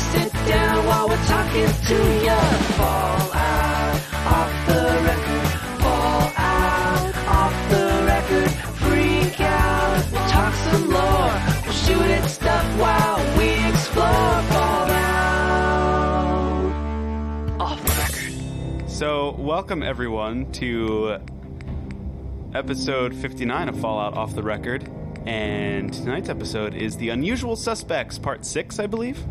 sit down while we're talking to. Fall out off the record. Fall out off the record. Freak out. We'll talk some. We'll shoot at stuff while we explore. Fall out off the record. So, welcome everyone to episode 59 of Fallout Off the Record. And tonight's episode is The Unusual Suspects, part 6, I believe.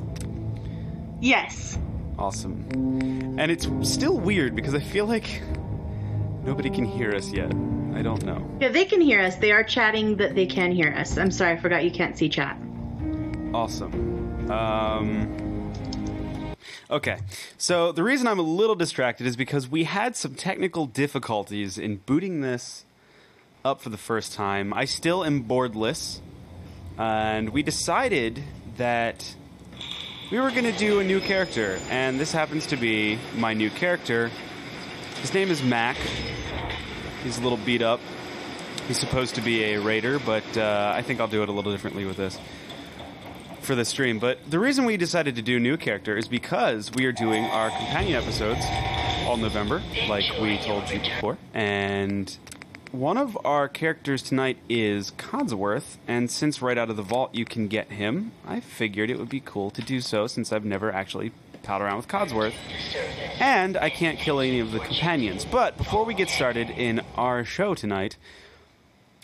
Yes. Awesome. And it's still weird because I feel like nobody can hear us yet. I don't know. Yeah, they can hear us. They are chatting that they can hear us. I'm sorry, I forgot you can't see chat. Awesome. Um, okay, so the reason I'm a little distracted is because we had some technical difficulties in booting this up for the first time. I still am boardless, and we decided that we were going to do a new character, and this happens to be my new character. His name is Mac. He's a little beat up. He's supposed to be a raider, but uh, I think I'll do it a little differently with this for the stream. But the reason we decided to do new character is because we are doing our companion episodes all November, like we told you before. And one of our characters tonight is Codsworth, and since right out of the vault you can get him, I figured it would be cool to do so since I've never actually palled around with Codsworth. And I can't kill any of the companions. But before we get started in our show tonight,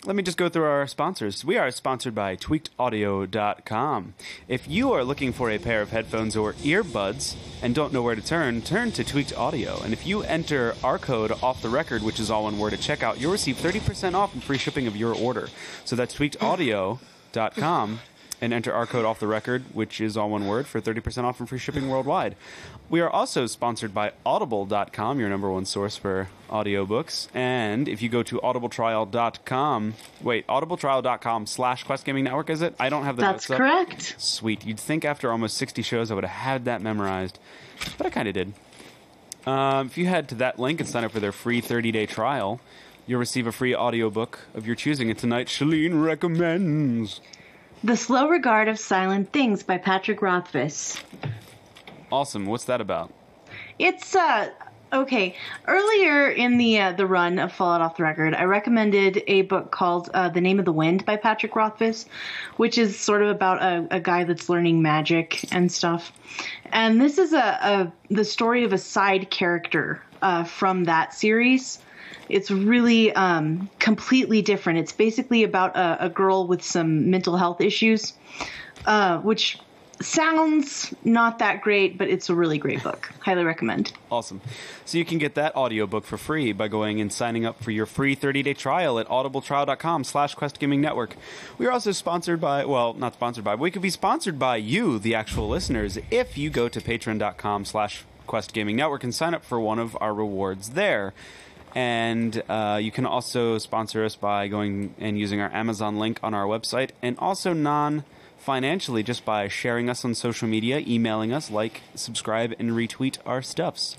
let me just go through our sponsors. We are sponsored by tweakedaudio.com. If you are looking for a pair of headphones or earbuds and don't know where to turn, turn to Tweaked Audio. And if you enter our code off the record, which is all one word at checkout, you'll receive 30% off and free shipping of your order. So that's tweakedaudio.com and enter our code off the record, which is all one word, for 30% off and free shipping worldwide. We are also sponsored by audible.com, your number one source for audiobooks. And if you go to audibletrial.com, wait, audibletrial.com slash Quest Gaming Network, is it? I don't have the That's notes up. correct. Sweet. You'd think after almost 60 shows I would have had that memorized, but I kind of did. Um, if you head to that link and sign up for their free 30 day trial, you'll receive a free audiobook of your choosing. And tonight, Shalene recommends. The Slow Regard of Silent Things by Patrick Rothfuss. Awesome. What's that about? It's uh okay. Earlier in the uh, the run of Fallout Off the Record, I recommended a book called uh, The Name of the Wind by Patrick Rothfuss, which is sort of about a, a guy that's learning magic and stuff. And this is a, a the story of a side character uh, from that series. It's really um, completely different. It's basically about a, a girl with some mental health issues, uh, which sounds not that great, but it's a really great book. Highly recommend. Awesome. So you can get that audiobook for free by going and signing up for your free 30-day trial at audibletrial.com slash Quest Gaming Network. We are also sponsored by, well, not sponsored by, but we could be sponsored by you, the actual listeners, if you go to patreon.com slash Quest Gaming Network and sign up for one of our rewards there. And uh, you can also sponsor us by going and using our Amazon link on our website, and also non financially just by sharing us on social media, emailing us, like, subscribe, and retweet our stuffs.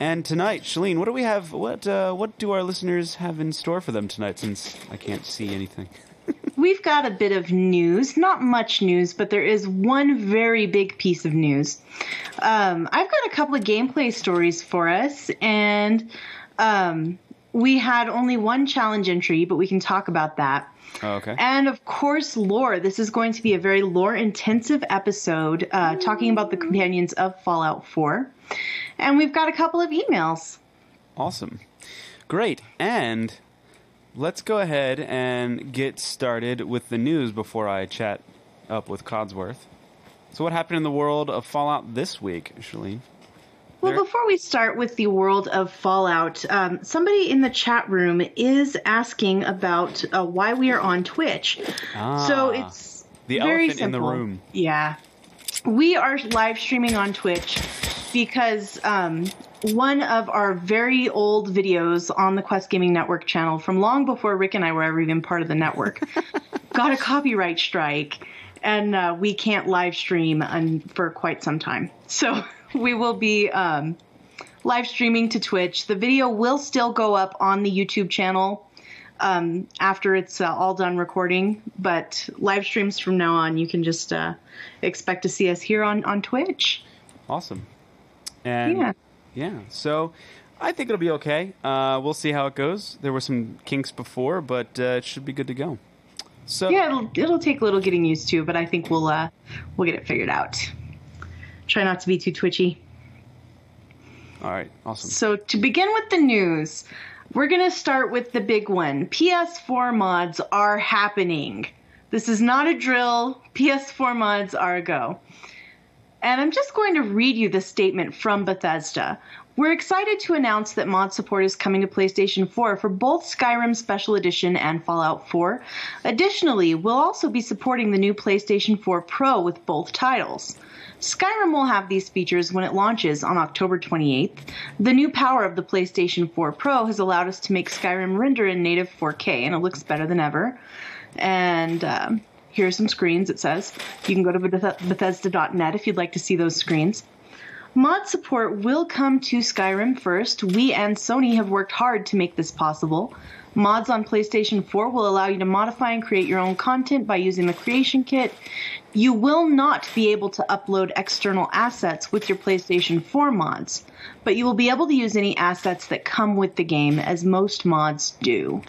And tonight, Shalene, what do we have? What uh, what do our listeners have in store for them tonight? Since I can't see anything. We've got a bit of news, not much news, but there is one very big piece of news. Um, I've got a couple of gameplay stories for us, and um, we had only one challenge entry, but we can talk about that. Oh, okay. And of course, lore. This is going to be a very lore intensive episode uh, talking about the companions of Fallout 4. And we've got a couple of emails. Awesome. Great. And let's go ahead and get started with the news before I chat up with Codsworth. So, what happened in the world of Fallout this week, Shalene? Well, There- before we start with the world of Fallout, um, somebody in the chat room is asking about uh, why we are on Twitch. Ah, so it's the very elephant in the room. Yeah, we are live streaming on Twitch because um, one of our very old videos on the Quest Gaming Network channel from long before Rick and I were ever even part of the network got a copyright strike, and uh, we can't live stream un- for quite some time. So we will be um, live streaming to Twitch. The video will still go up on the YouTube channel um, after it's uh, all done recording. But live streams from now on, you can just uh, expect to see us here on on Twitch. Awesome. And Yeah. yeah, so I think it'll be okay. Uh, we'll see how it goes. There were some kinks before, but uh, it should be good to go. So Yeah, it'll it'll take a little getting used to, but I think we'll uh, we'll get it figured out. Try not to be too twitchy. all right, awesome. So to begin with the news, we're gonna start with the big one. PS4 mods are happening. This is not a drill. PS4 mods are a go. And I'm just going to read you the statement from Bethesda. We're excited to announce that mod support is coming to PlayStation 4 for both Skyrim Special Edition and Fallout 4. Additionally, we'll also be supporting the new PlayStation 4 Pro with both titles. Skyrim will have these features when it launches on October 28th. The new power of the PlayStation 4 Pro has allowed us to make Skyrim render in native 4K, and it looks better than ever. And um, here are some screens, it says. You can go to Beth- Bethesda.net if you'd like to see those screens. Mod support will come to Skyrim first. We and Sony have worked hard to make this possible. Mods on PlayStation 4 will allow you to modify and create your own content by using the Creation Kit. You will not be able to upload external assets with your PlayStation 4 mods, but you will be able to use any assets that come with the game, as most mods do.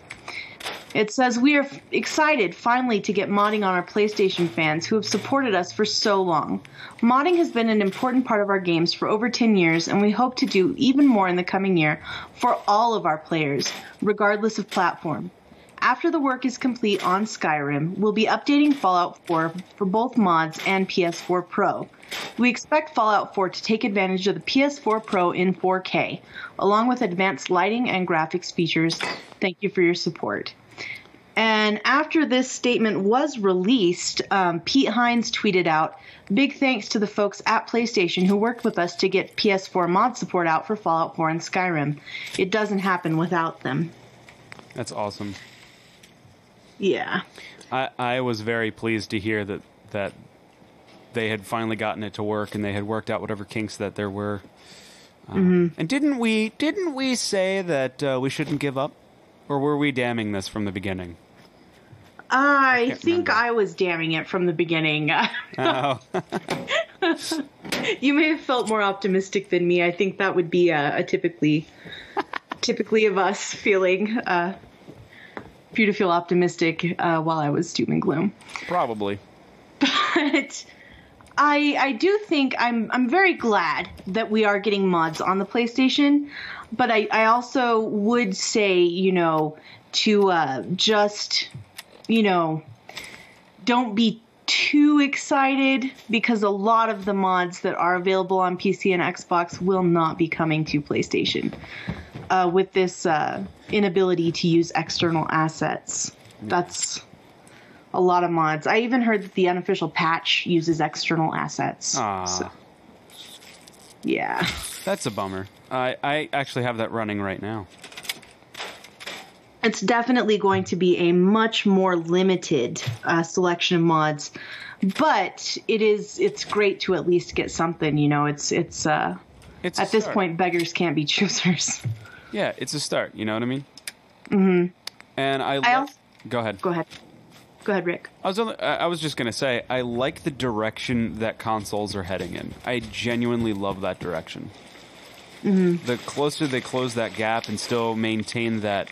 It says, We are excited finally to get modding on our PlayStation fans who have supported us for so long. Modding has been an important part of our games for over 10 years, and we hope to do even more in the coming year for all of our players, regardless of platform. After the work is complete on Skyrim, we'll be updating Fallout 4 for both mods and PS4 Pro. We expect Fallout 4 to take advantage of the PS4 Pro in 4K, along with advanced lighting and graphics features. Thank you for your support. And after this statement was released, um, Pete Hines tweeted out, Big thanks to the folks at PlayStation who worked with us to get PS4 mod support out for Fallout 4 and Skyrim. It doesn't happen without them. That's awesome. Yeah. I, I was very pleased to hear that that they had finally gotten it to work and they had worked out whatever kinks that there were. Um, And didn't we didn't we say that uh, we shouldn't give up, or were we damning this from the beginning? I can't think remember. I was damning it from the beginning. Oh, you may have felt more optimistic than me. I think that would be a, a typically typically of us feeling uh, for you to feel optimistic uh, while I was doom and gloom. probably. but I I do think I'm I'm very glad that we are getting mods on the PlayStation, but I I also would say you know to uh, just you know don't be too excited because a lot of the mods that are available on PC and Xbox will not be coming to PlayStation uh, with this uh, inability to use external assets. That's a lot of mods. I even heard that the unofficial patch uses external assets. Ah, So, yeah. that's a bummer. I I actually have that running right now. It's definitely going to be a much more limited uh, selection of mods, but it is it's great to at least get something. You know, it's it's uh, It's at this start. point beggars can't be choosers. Yeah, it's a start. You know what I mean? Mm-hmm. And I, like. also- Go ahead. Go ahead, go ahead, Rick. I was only, I I was just gonna say I like the direction that consoles are heading in. I genuinely love that direction. Mhm. The closer they close that gap and still maintain that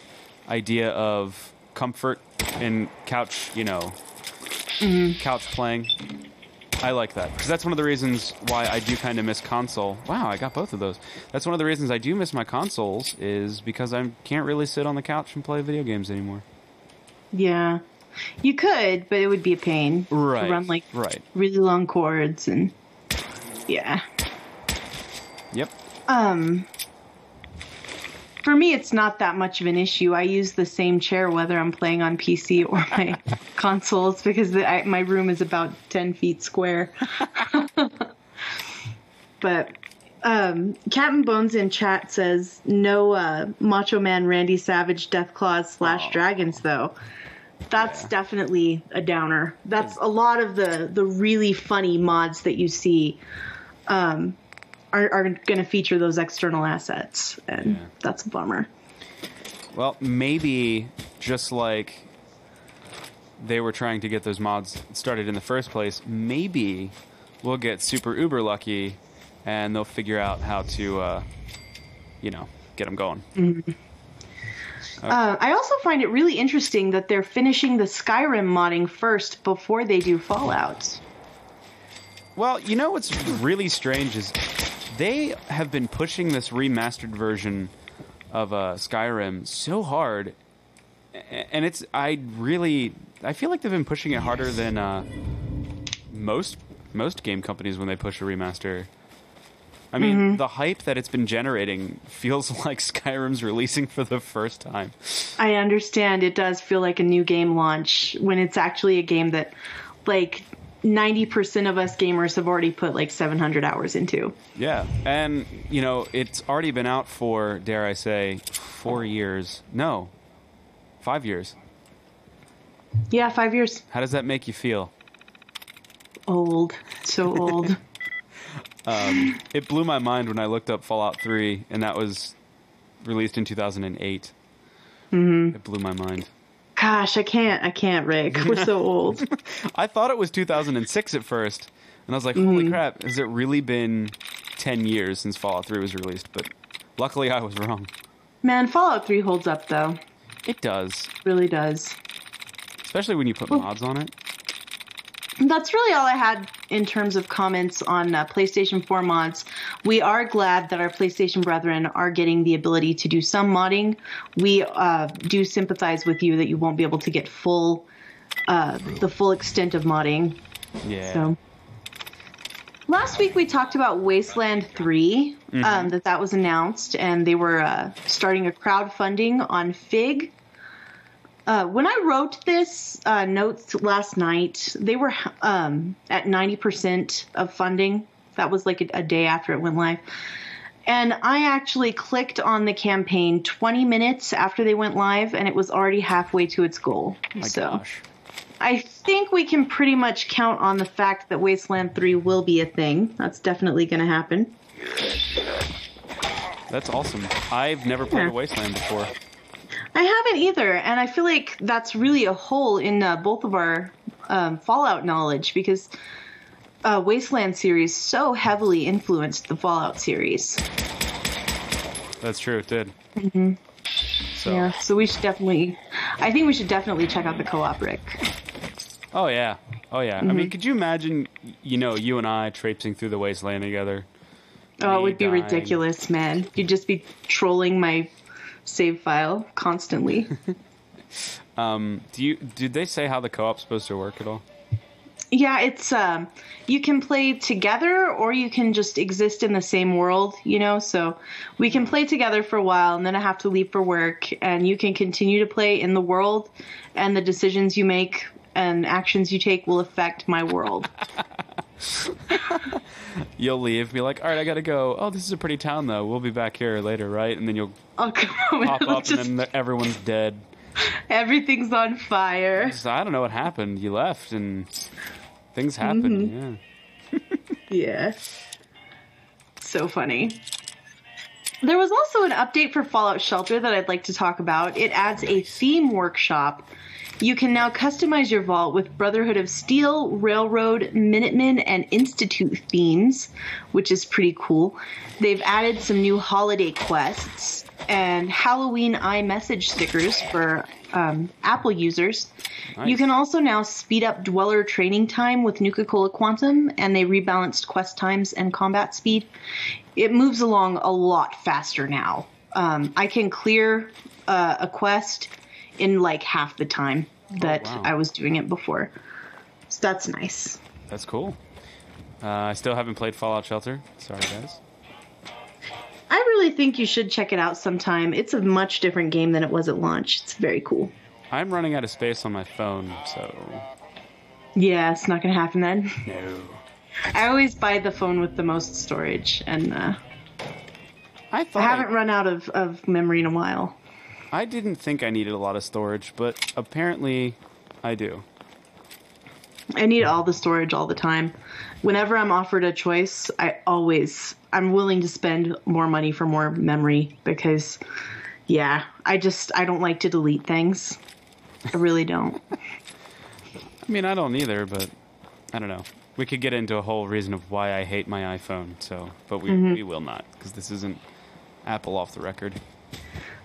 idea of comfort and couch, you know, couch playing. I like that because that's one of the reasons why I do kind of miss console. Wow, I got both of those. That's one of the reasons I do miss my consoles is because I can't really sit on the couch and play video games anymore. Yeah, you could, but it would be a pain Right. to run like right. really long cords and yeah. Yep. Um, for me, it's not that much of an issue. I use the same chair whether I'm playing on PC or my consoles because the, I, my room is about 10 feet square. but um, Captain Bones in chat says no uh, Macho Man Randy Savage Death Claws slash Dragons though. That's Yeah. definitely a downer. That's a lot of the the really funny mods that you see um, are, are going to feature those external assets, and Yeah. that's a bummer. Well, maybe just like they were trying to get those mods started in the first place, maybe we'll get super uber lucky and they'll figure out how to, uh, you know, get them going. Uh, I also find it really interesting that they're finishing the Skyrim modding first before they do Fallout. Well, you know what's really strange is they have been pushing this remastered version of uh, Skyrim so hard, and it's I really I feel like they've been pushing it harder than uh, most most game companies when they push a remaster. I mean, the hype that it's been generating feels like Skyrim's releasing for the first time. I understand it does feel like a new game launch when it's actually a game that, like, 90% of us gamers have already put like 700 hours into. Yeah, and you know it's already been out for dare I say four years? No, five years. Yeah, five years. How does that make you feel? Old. So old. It blew my mind when I looked up Fallout 3, and that was released in 2008. Mm-hmm. It blew my mind. Gosh, I can't. I can't, Rick. We're so old. I thought it was 2006 at first, and I was like, "Holy mm. crap! Has it really been 10 years since Fallout 3 was released?" But luckily, I was wrong. Man, Fallout 3 holds up, though. It does, Really does. especially when you put mods on it. That's really all I had in terms of comments on uh, PlayStation 4 mods. We are glad that our PlayStation brethren are getting the ability to do some modding. We uh, do sympathize with you that you won't be able to get full, uh, the full extent of modding. Yeah. So, last week we talked about Wasteland 3, um, that that was announced, and they were uh, starting a crowdfunding on Fig. Uh, when I wrote this uh, notes last night, they were um, at 90% of funding. That was like a, a day after it went live. And I actually clicked on the campaign 20 minutes after they went live, and it was already halfway to its goal. My so gosh. I think we can pretty much count on the fact that Wasteland 3 will be a thing. That's definitely going to happen. That's awesome. I've never played Yeah. Wasteland before. I haven't either, and I feel like that's really a hole in uh, both of our um, Fallout knowledge because uh, Wasteland series so heavily influenced the Fallout series. That's true. It did. Mm-hmm. So, Yeah, so we should definitely. I think we should definitely check out the co-op, Rick. oh yeah, oh yeah. I mean, could you imagine, you know, you and I traipsing through the wasteland together? Oh, it would be dying. ridiculous, man. You'd just be trolling my save file constantly. Um, do you did they say how the co-op's supposed to work at all? Yeah, it's um you can play together or you can just exist in the same world, you know? So we can play together for a while and then I have to leave for work and you can continue to play in the world and the decisions you make and actions you take will affect my world. You'll leave, be like, all right, I gotta go. Oh, this is a pretty town though. We'll be back here later, right? And then you'll I'll come pop up, just, and then everyone's dead. everything's on fire. So I don't know what happened. You left, and things happened. Mm-hmm. Yeah. Yeah. So funny. There was also an update for Fallout Shelter that I'd like to talk about. It adds a theme workshop. You can now customize your vault with Brotherhood of Steel, Railroad, Minutemen, and Institute themes, which is pretty cool. They've added some new holiday quests and Halloween iMessage stickers for um, Apple users. You can also now speed up dweller training time with Nuka Cola Quantum, and they rebalanced quest times and combat speed. It moves along a lot faster now. Um, I can clear uh, a quest in like half the time that wow. I was doing it before. So that's nice. That's cool. Uh, I still haven't played Fallout Shelter. Sorry, guys. I really think you should check it out sometime. It's a much different game than it was at launch. It's very cool. I'm running out of space on my phone, so Yeah, it's not going to happen then. no. I always buy the phone with the most storage, and uh, I I haven't run out of, of memory in a while. I didn't think I needed a lot of storage, but apparently I do. I need all the storage all the time. Whenever I'm offered a choice, I always I'm willing to spend more money for more memory because Yeah, I just I don't like to delete things. I really don't. I mean, I don't either, but I don't know. We could get into a whole reason of why I hate my iPhone. So, but we Mm-hmm. we will not because this isn't Apple off the record.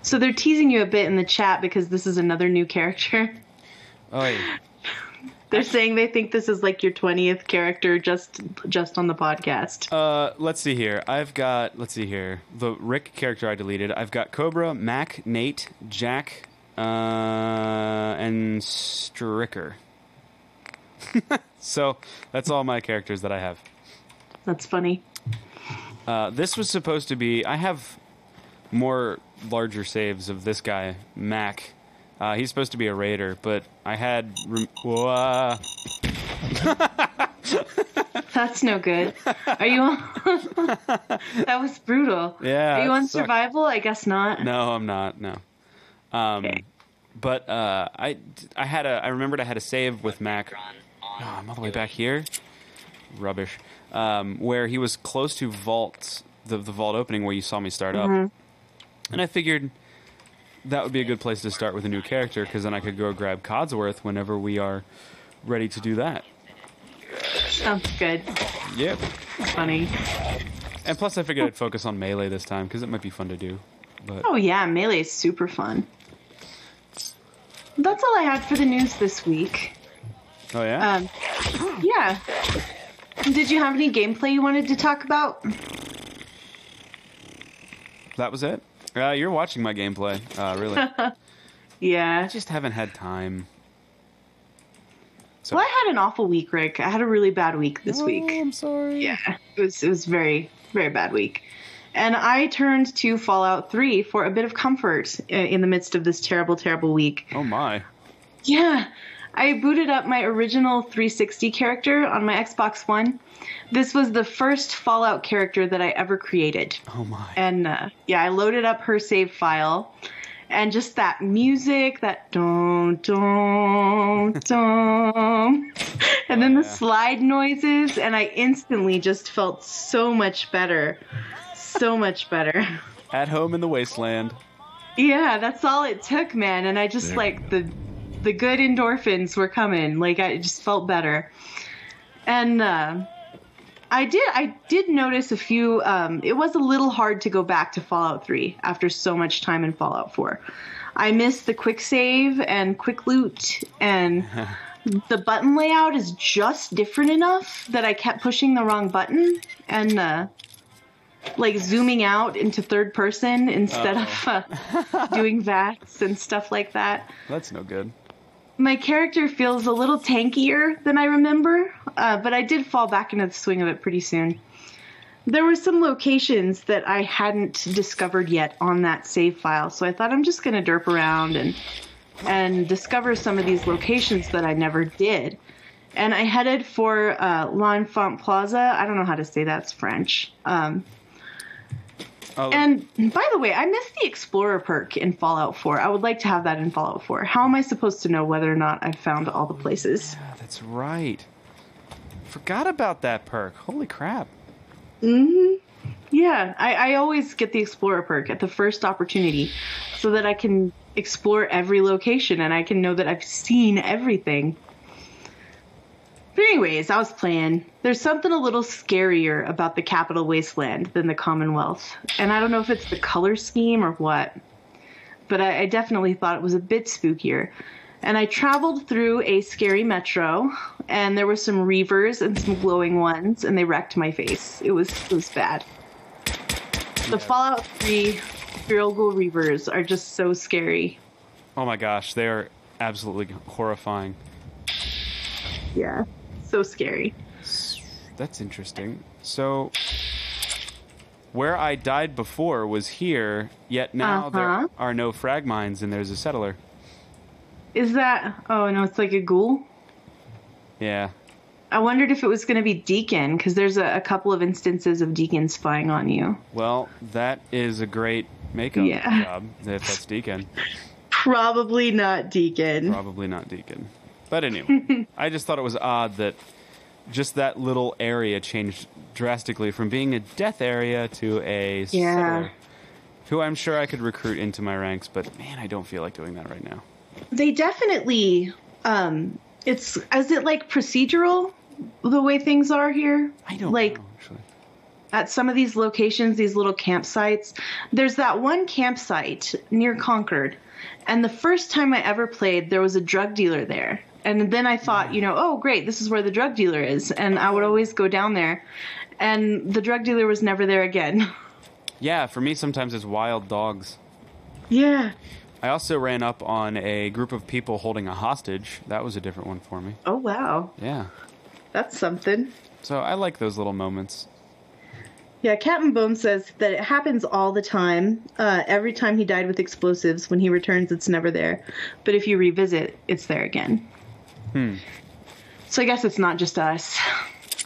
So they're teasing you a bit in the chat because this is another new character. Oh. They're saying they think this is like your 20th character just just on the podcast. Uh, let's see here. I've got let's see here. The Rick character I deleted. I've got Cobra, Mac, Nate, Jack, uh, and Stricker. so that's all my characters that I have. That's funny. Uh, this was supposed to be. I have more larger saves of this guy, Mac. Uh, he's supposed to be a raider, but I had. Rem-. That's no good. Are you on? that was brutal. Yeah, Are you on sucked. survival? I guess not. No, I'm not. No. Um, Okay. But uh, I, I had a. I remembered I had a save with Mac. Oh, I'm all the way back here. Rubbish. Um, where he was close to vault, the the vault opening where you saw me start up, and I figured that would be a good place to start with a new character because then I could go grab Codsworth whenever we are ready to do that. Sounds good. Yep. Funny. And plus, I figured I'd focus on melee this time because it might be fun to do. But Oh yeah, melee is super fun. That's all I had for the news this week. oh yeah. Um, yeah. Did you have any gameplay you wanted to talk about? That was it. Uh, you're watching my gameplay, uh, really. I Yeah. just haven't had time. So, Well, I had an awful week, Rick. I had a really bad week this Oh, week. I'm sorry. Yeah, it was it was very very bad week, and I turned to Fallout Three for a bit of comfort uh, in the midst of this terrible terrible week. Oh my. Yeah, I booted up my original 360 character on my Xbox One. This was the first Fallout character that I ever created. Oh my. And uh, yeah, I loaded up her save file. And just that music, that dun dun dun, and then the slide noises, and I instantly just felt so much better, so much better. At home in the wasteland. Yeah, that's all it took, man. And I just There like the the good endorphins were coming. Like I just felt better. And uh, I did I did notice a few um, it was a little hard to go back to Fallout 3 after so much time in Fallout 4. I missed the quick save and quick loot and the button layout is just different enough that I kept pushing the wrong button and uh, like zooming out into third person instead of uh, doing VATS and stuff like that. That's no good. My character feels a little tankier than I remember, uh, but I did fall back into the swing of it pretty soon. There were some locations that I hadn't discovered yet on that save file, so I thought I'm just going to derp around and and discover some of these locations that I never did. And I headed for uh, L'Enfant Plaza. I don't know how to say that's French. Um, Oh, and by the way, I missed the Explorer perk in Fallout 4. I would like to have that in Fallout 4. How am I supposed to know whether or not I've found all the places? yeah, that's right. Forgot about that perk. Holy crap. Mm-hmm. Yeah, I, I always get the Explorer perk at the first opportunity so that I can explore every location and I can know that I've seen everything. But, anyways, I was playing. There's something a little scarier about the Capital Wasteland than the Commonwealth. And I don't know if it's the color scheme or what, but I, I definitely thought it was a bit spookier. And I traveled through a scary metro, and there were some reavers and some glowing ones, and they wrecked my face. It was it was bad. The Fallout 3 feral ghoul Reavers are just so scary. Oh my gosh, they are absolutely horrifying. Yeah, so scary. That's interesting. So, where I died before was here, yet now Uh-huh. there are no frag mines and there's a settler. Is that? Oh no, it's like a ghoul. Yeah. I wondered if it was going to be Deacon because there's a, a couple of instances of Deacon spying on you. Well, that is a great makeup Yeah. job if that's Deacon. Probably not Deacon. Probably not Deacon. But anyway, I just thought it was odd that just that little area changed drastically from being a death area to a Yeah. settler. who I'm sure I could recruit into my ranks, but man, I don't feel like doing that right now. They definitely. Um, it's is it like procedural the way things are here? I don't like know, actually. at some of these locations, these little campsites. There's that one campsite near Concord, and the first time I ever played, there was a drug dealer there. And then I thought, you know, oh great, this is where the drug dealer is, and I would always go down there, and the drug dealer was never there again. Yeah, for me, sometimes it's wild dogs. yeah. I also ran up on a group of people holding a hostage. That was a different one for me. Oh wow, Yeah. that's something. So I like those little moments. Yeah, Captain Bone says that it happens all the time. Uh, every time he died with explosives, when he returns, it's never there. But if you revisit, it's there again. Hmm. So I guess it's not just us.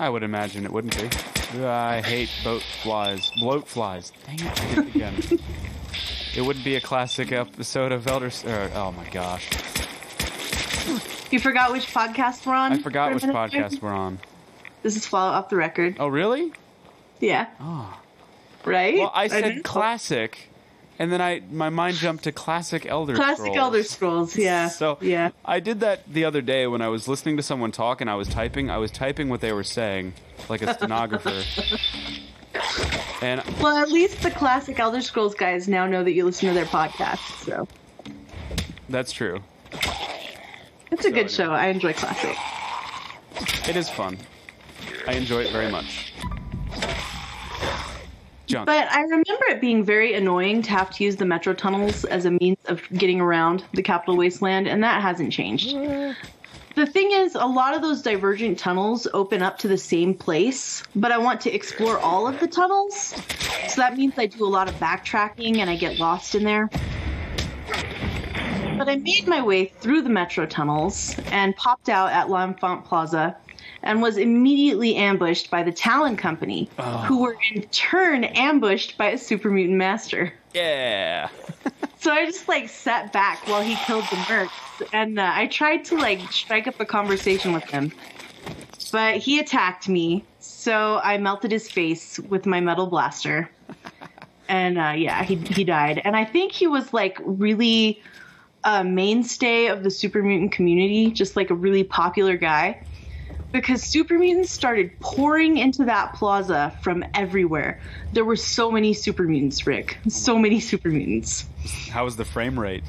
I would imagine it wouldn't be. I hate boat flies. Bloat flies. Dang it, I it again. it wouldn't be a classic episode of Elder... Or, oh my gosh. You forgot which podcast we're on? I forgot for which podcast we're on. This is Follow Off the Record. Oh, really? Yeah. Oh. Right? Well, I said didn't- classic, and then I my mind jumped to classic Elder Scrolls. Classic Scrolls. Elder Scrolls, yeah. So yeah. I did that the other day when I was listening to someone talk and I was typing. I was typing what they were saying, like a stenographer. and Well, at least the classic Elder Scrolls guys now know that you listen to their podcast, so that's true. it's a good show. I enjoy classic. It is fun. I enjoy it very much. Junk. But I remember it being very annoying to have to use the metro tunnels as a means of getting around the capital wasteland, and that hasn't changed. The thing is, a lot of those divergent tunnels open up to the same place, but I want to explore all of the tunnels. So that means I do a lot of backtracking and I get lost in there. But I made my way through the metro tunnels and popped out at L'Enfant Plaza and was immediately ambushed by the Talon Company, who were in turn ambushed by a super mutant master. yeah. So I just like sat back while he killed the mercs, and uh, I tried to like strike up a conversation with him, but he attacked me. So I melted his face with my metal blaster, and uh, yeah, he he died. And I think he was like really a mainstay of the super mutant community, just like a really popular guy. Because super mutants started pouring into that plaza from everywhere. There were so many super mutants, Rick. So many super mutants. How was the frame rate?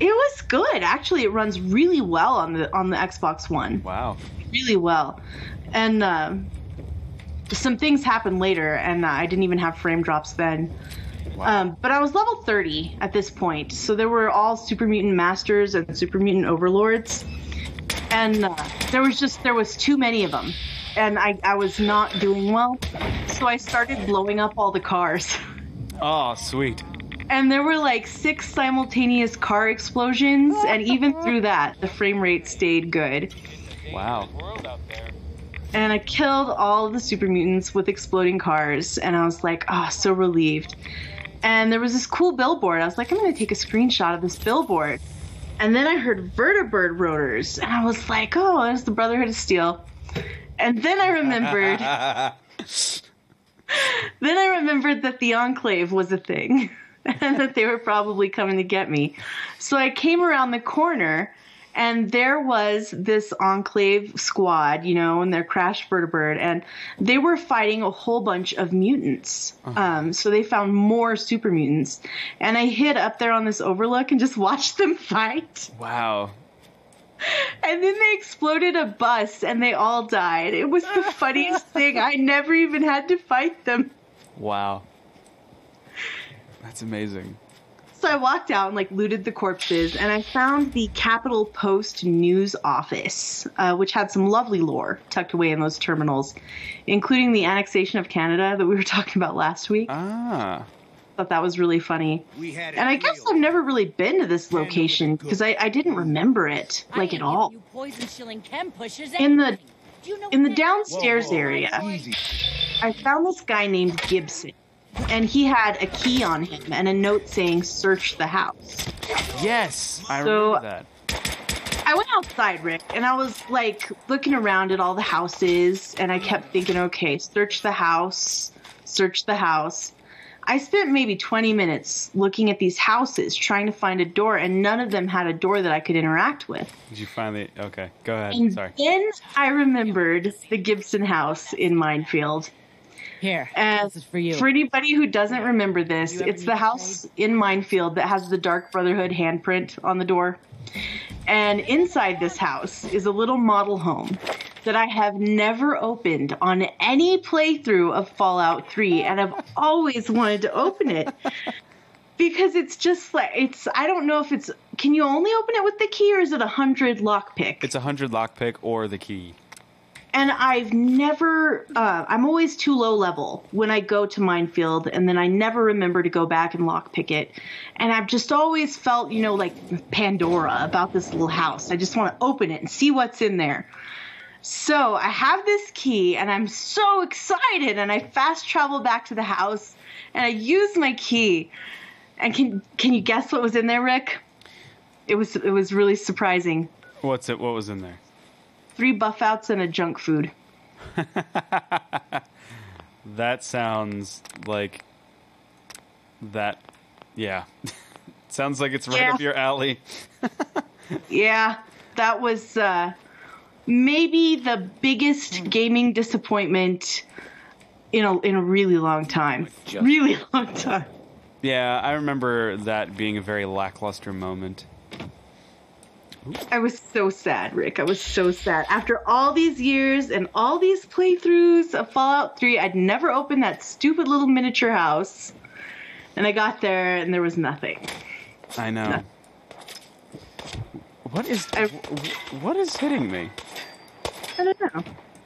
It was good. Actually, it runs really well on the on the Xbox One. Wow. Really well. And uh, some things happened later, and uh, I didn't even have frame drops then. Wow. Um, but I was level 30 at this point, so there were all super mutant masters and super mutant overlords, and uh, there was just there was too many of them, and I I was not doing well, so I started blowing up all the cars. oh, sweet. And there were like six simultaneous car explosions, and even through that, the frame rate stayed good. Wow. And I killed all of the super mutants with exploding cars, and I was like, oh, so relieved. And there was this cool billboard. I was like, I'm gonna take a screenshot of this billboard. And then I heard vertibird rotors, and I was like, oh, there's the Brotherhood of Steel. And then I remembered, then I remembered that the Enclave was a thing, and that they were probably coming to get me. So I came around the corner, and there was this Enclave squad, you know, and their Crash Vertibird, and they were fighting a whole bunch of mutants. Um, so they found more super mutants, and I hid up there on this overlook and just watched them fight. Wow. And then they exploded a bus, and they all died. It was the funniest thing. I never even had to fight them. Wow. That's amazing. So I walked out and like looted the corpses, and I found the Capitol Post news office, uh, which had some lovely lore tucked away in those terminals, including the annexation of Canada that we were talking about last week. Ah. Thought that was really funny. We had And I guess. I've never really been to this location because I, I didn't remember it like at all. You poison shilling chem pushers In the- Do you know In the downstairs Whoa, whoa, area, I found this guy named Gibson, and he had a key on him and a note saying "Search the house." Yes, I So- remember that. I went outside, Rick, and I was like looking around at all the houses, and I kept thinking, okay, search the house, search the house. I spent maybe 20 minutes looking at these houses trying to find a door, and none of them had a door that I could interact with. Did you finally? Okay, go ahead. And Sorry. then I remembered the Gibson house in Minefield. Here, And this is for you. For anybody who doesn't remember this, it's the to house in Minefield that has the Dark Brotherhood handprint on the door. And inside this house is a little model home that I have never opened on any playthrough of Fallout 3, and I've always wanted to open it. Because it's just like it's I don't know if it's can you only open it with the key or is it a hundred lockpick? It's a hundred lockpick or the key. And I've never, uh, I'm always too low level when I go to Minefield, and then I never remember to go back and lockpick it. And I've just always felt, you know, like Pandora about this little house. I just want to open it and see what's in there. So I have this key, and I'm so excited, and I fast travel back to the house, and I use my key. And can can you guess what was in there, Rick? It was it was really surprising. What's it? What was in there? Three buff outs and a junk food. That sounds like that. Yeah, sounds like it's right Yeah. up your alley. Yeah, that was uh, maybe the biggest gaming disappointment in a in a really long time. Just- Really long time. Yeah, I remember that being a very lackluster moment. I was so sad, Rick. I was so sad. After all these years and all these playthroughs of Fallout 3, I'd never opened that stupid little miniature house. And I got there and there was nothing. I know. What is I, what is hitting me? I don't know.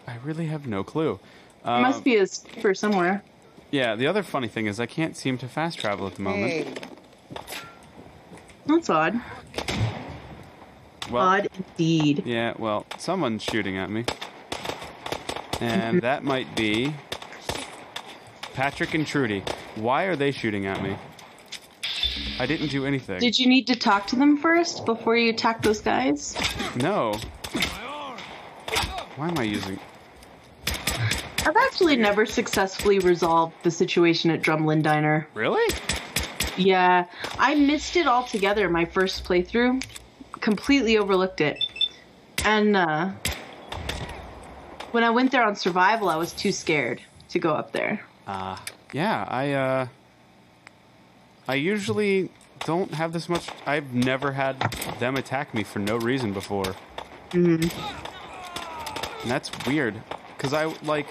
I really have no clue. It Um, must be a skipper somewhere. Yeah, the other funny thing is I can't seem to fast travel at the moment. That's odd. Well, odd indeed. Yeah, well, someone's shooting at me. And that might be Patrick and Trudy. Why are they shooting at me? I didn't do anything. Did you need to talk to them first before you attack those guys? no. Why am I using I've actually never successfully resolved the situation at Drumlin Diner. Really? Yeah, I missed it altogether my first playthrough. Completely overlooked it. And uh, when I went there on survival, I was too scared to go up there. Uh yeah, I uh I usually don't have this much I've never had them attack me for no reason before. Mm-hmm. And that's weird cuz I like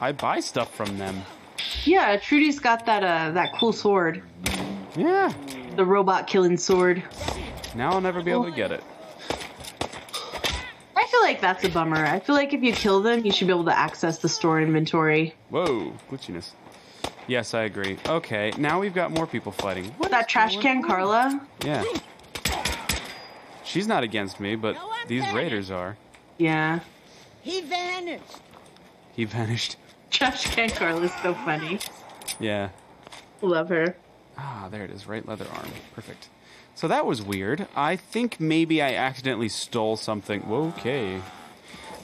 I buy stuff from them. Yeah, Trudy's got that uh, that cool sword, Yeah. the robot killing sword. Now I'll never be able to get it. I feel like that's a bummer. I feel like if you kill them, you should be able to access the store inventory. Whoa, glitchiness. Yes, I agree. Okay, now we've got more people fighting. What That is trash can on? Carla. Yeah. She's not against me, but No, these better. raiders are. Yeah. He vanished. He vanished. Trash can Carla's so funny. Yeah. Love her. Ah, there it is. Right leather arm. Perfect. So that was weird. I think maybe I accidentally stole something. Whoa, okay.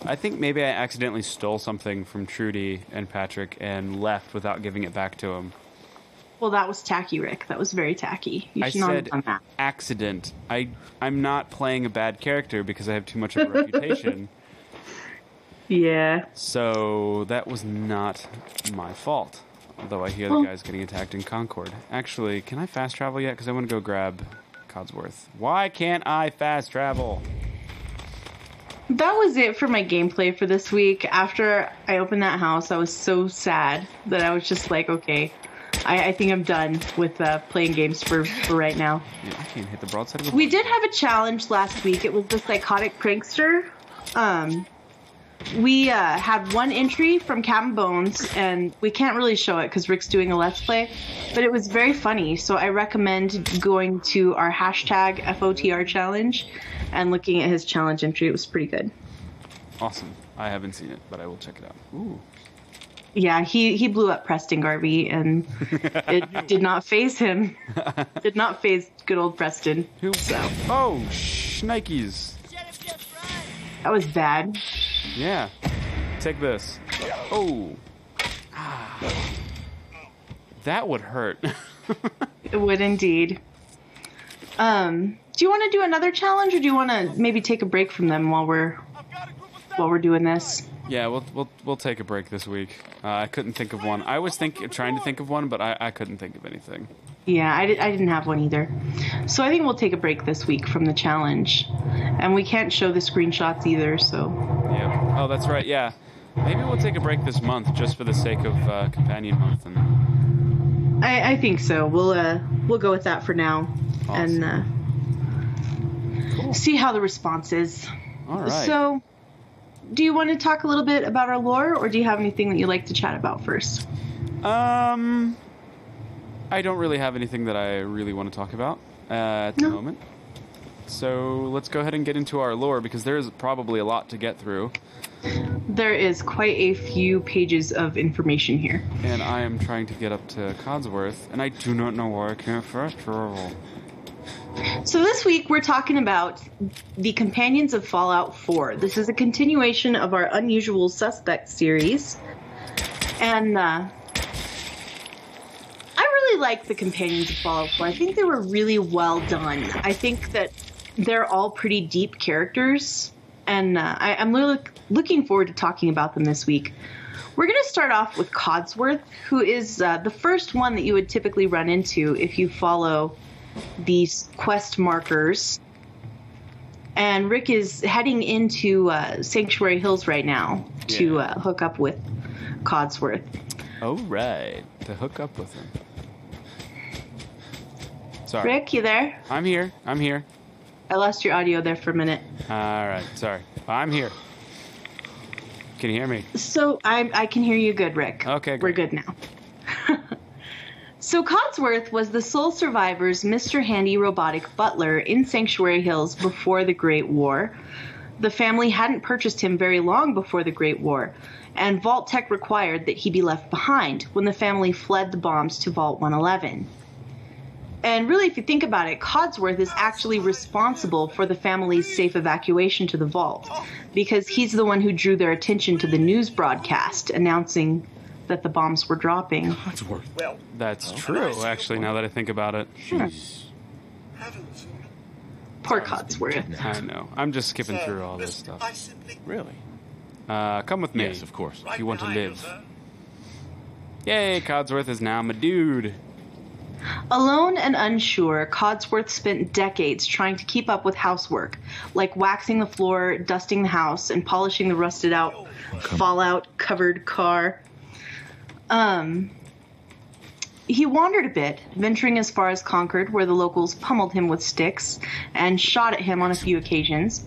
I think maybe I accidentally stole something from Trudy and Patrick and left without giving it back to him. Well, that was tacky, Rick. That was very tacky. You I should not have done that. accident. I I'm not playing a bad character because I have too much of a reputation. Yeah. So that was not my fault. Although I hear the guys getting attacked in Concord. Actually, can I fast travel yet? Because I want to go grab Codsworth. Why can't I fast travel? That was it for my gameplay for this week. After I opened that house, I was so sad that I was just like, okay, I, I think I'm done with uh, playing games for, for right now. Yeah, I can't hit the broadside of the We did have a challenge last week. It was the psychotic prankster. Um, we uh, had one entry from Captain Bones, and we can't really show it because Rick's doing a let's play, but it was very funny. So I recommend going to our hashtag FOTR challenge and looking at his challenge entry. It was pretty good. Awesome. I haven't seen it, but I will check it out. Ooh. Yeah, he, he blew up Preston Garvey, and it did not phase him. Did not phase good old Preston. Who? Oh, shnikes. That was bad. Yeah. Take this. Oh. Ah. that would hurt. It would indeed. Um, do you want to do another challenge, or do you want to maybe take a break from them while we're while we're doing this? yeah, we'll we'll we'll take a break this week. Uh, I couldn't think of one. I was think trying to think of one, but I, I couldn't think of anything. Yeah, I, di- I didn't have one either. So I think we'll take a break this week from the challenge, and we can't show the screenshots either. So Yeah. Oh, that's right. Yeah. Maybe we'll take a break this month just for the sake of uh, companion month and I, I think so. We'll uh we'll go with that for now, and uh, see how the response is. all right. So, do you want to talk a little bit about our lore, or do you have anything that you'd like to chat about first? Um, I don't really have anything that I really want to talk about uh, at the No. moment. So let's go ahead and get into our lore because there is probably a lot to get through, There is quite a few pages of information here. and I am trying to get up to Codsworth, and I do not know where I can fast travel. So this week we're talking about the companions of Fallout 4. This is a continuation of our Unusual Suspect series, and uh, really like the companions of Fallout 4. I think they were really well done. I think that they're all pretty deep characters, and uh, I, I'm really looking forward to talking about them this week. We're going to start off with Codsworth, who is uh, the first one that you would typically run into if you follow these quest markers. And Rick is heading into uh, Sanctuary Hills right now to Yeah. uh, hook up with Codsworth. Oh right, to hook up with him. Sorry, Rick, you there? I'm here. I'm here. I lost your audio there for a minute. All right, sorry. I'm here. Can you hear me? So I, I can hear you good, Rick. Okay, We're good now. so Codsworth was the sole survivor's Mr. Handy robotic butler in Sanctuary Hills before the Great War. The family hadn't purchased him very long before the Great War, and Vault-Tec required that he be left behind when the family fled the bombs to Vault 111. And really, if you think about it, Codsworth is actually responsible for the family's safe evacuation to the vault because he's the one who drew their attention to the news broadcast announcing that the bombs were dropping. Codsworth. Well, That's true, actually, now that I think about it. Poor Codsworth. I know. I'm just skipping through all this stuff. I simply Really? Uh, come with me. Yes, of course. If you want to live. Yay, Codsworth is now my dude. Alone and unsure, Codsworth spent decades trying to keep up with housework, like waxing the floor, dusting the house, and polishing the rusted out, fallout covered car. Um, he wandered a bit, venturing as far as Concord, where the locals pummeled him with sticks and shot at him on a few occasions.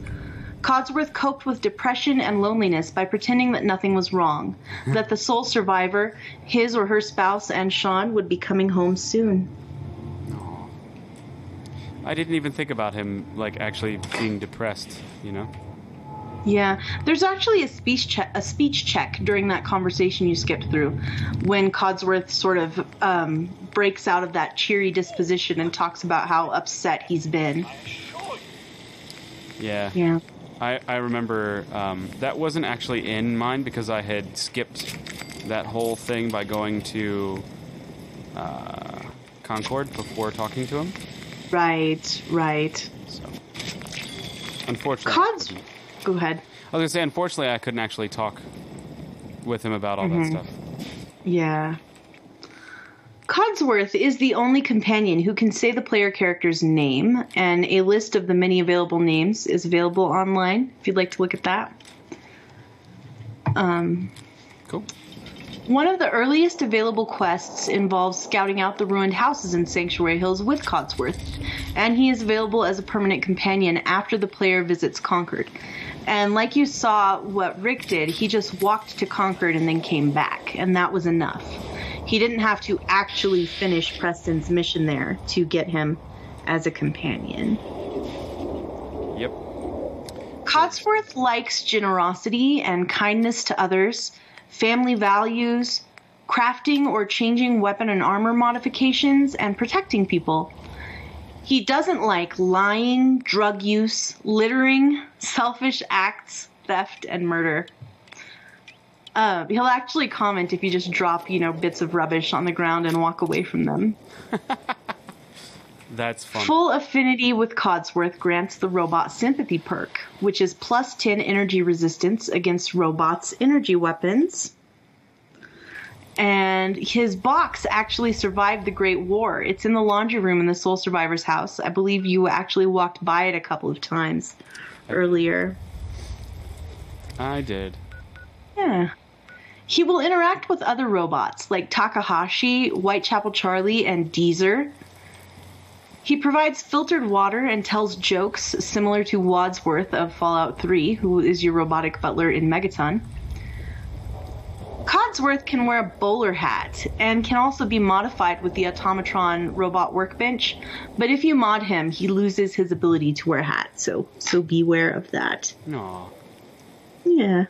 Codsworth coped with depression and loneliness by pretending that nothing was wrong, that the sole survivor, his or her spouse and Shaun, would be coming home soon. I didn't even think about him, like, actually being depressed, you know? Yeah, there's actually a speech check, a speech check during that conversation you skipped through, when Codsworth sort of um, breaks out of that cheery disposition and talks about how upset he's been. Yeah. Yeah. I, I remember um, that wasn't actually in mine because I had skipped that whole thing by going to uh, Concord before talking to him. Right, right. So, unfortunately, I Go ahead. I was gonna say, unfortunately, I couldn't actually talk with him about all that stuff. Yeah. Codsworth is the only companion who can say the player character's name, and a list of the many available names is available online if you'd like to look at that. Um, Cool. one of the earliest available quests involves scouting out the ruined houses in Sanctuary Hills with Codsworth, and he is available as a permanent companion after the player visits Concord. And like you saw what Rick did, he just walked to Concord and then came back, and that was enough. He didn't have to actually finish Preston's mission there to get him as a companion. Yep. Codsworth likes generosity and kindness to others, family values, crafting or changing weapon and armor modifications, and protecting people. He doesn't like lying, drug use, littering, selfish acts, theft, and murder. Uh, he'll actually comment if you just drop, you know, bits of rubbish on the ground and walk away from them. That's fun. Full affinity with Codsworth grants the robot sympathy perk, which is plus 10 energy resistance against robots' energy weapons. And his box actually survived the Great War. It's in the laundry room in the Sole Survivor's house. I believe you actually walked by it a couple of times earlier. I did. Yeah. He will interact with other robots like Takahashi, Whitechapel Charlie, and Deezer. He provides filtered water and tells jokes similar to Wadsworth of Fallout 3, who is your robotic butler in Megaton. Codsworth can wear a bowler hat and can also be modified with the Automatron robot workbench, but if you mod him, he loses his ability to wear a hat, so so beware of that. Aw. Yeah.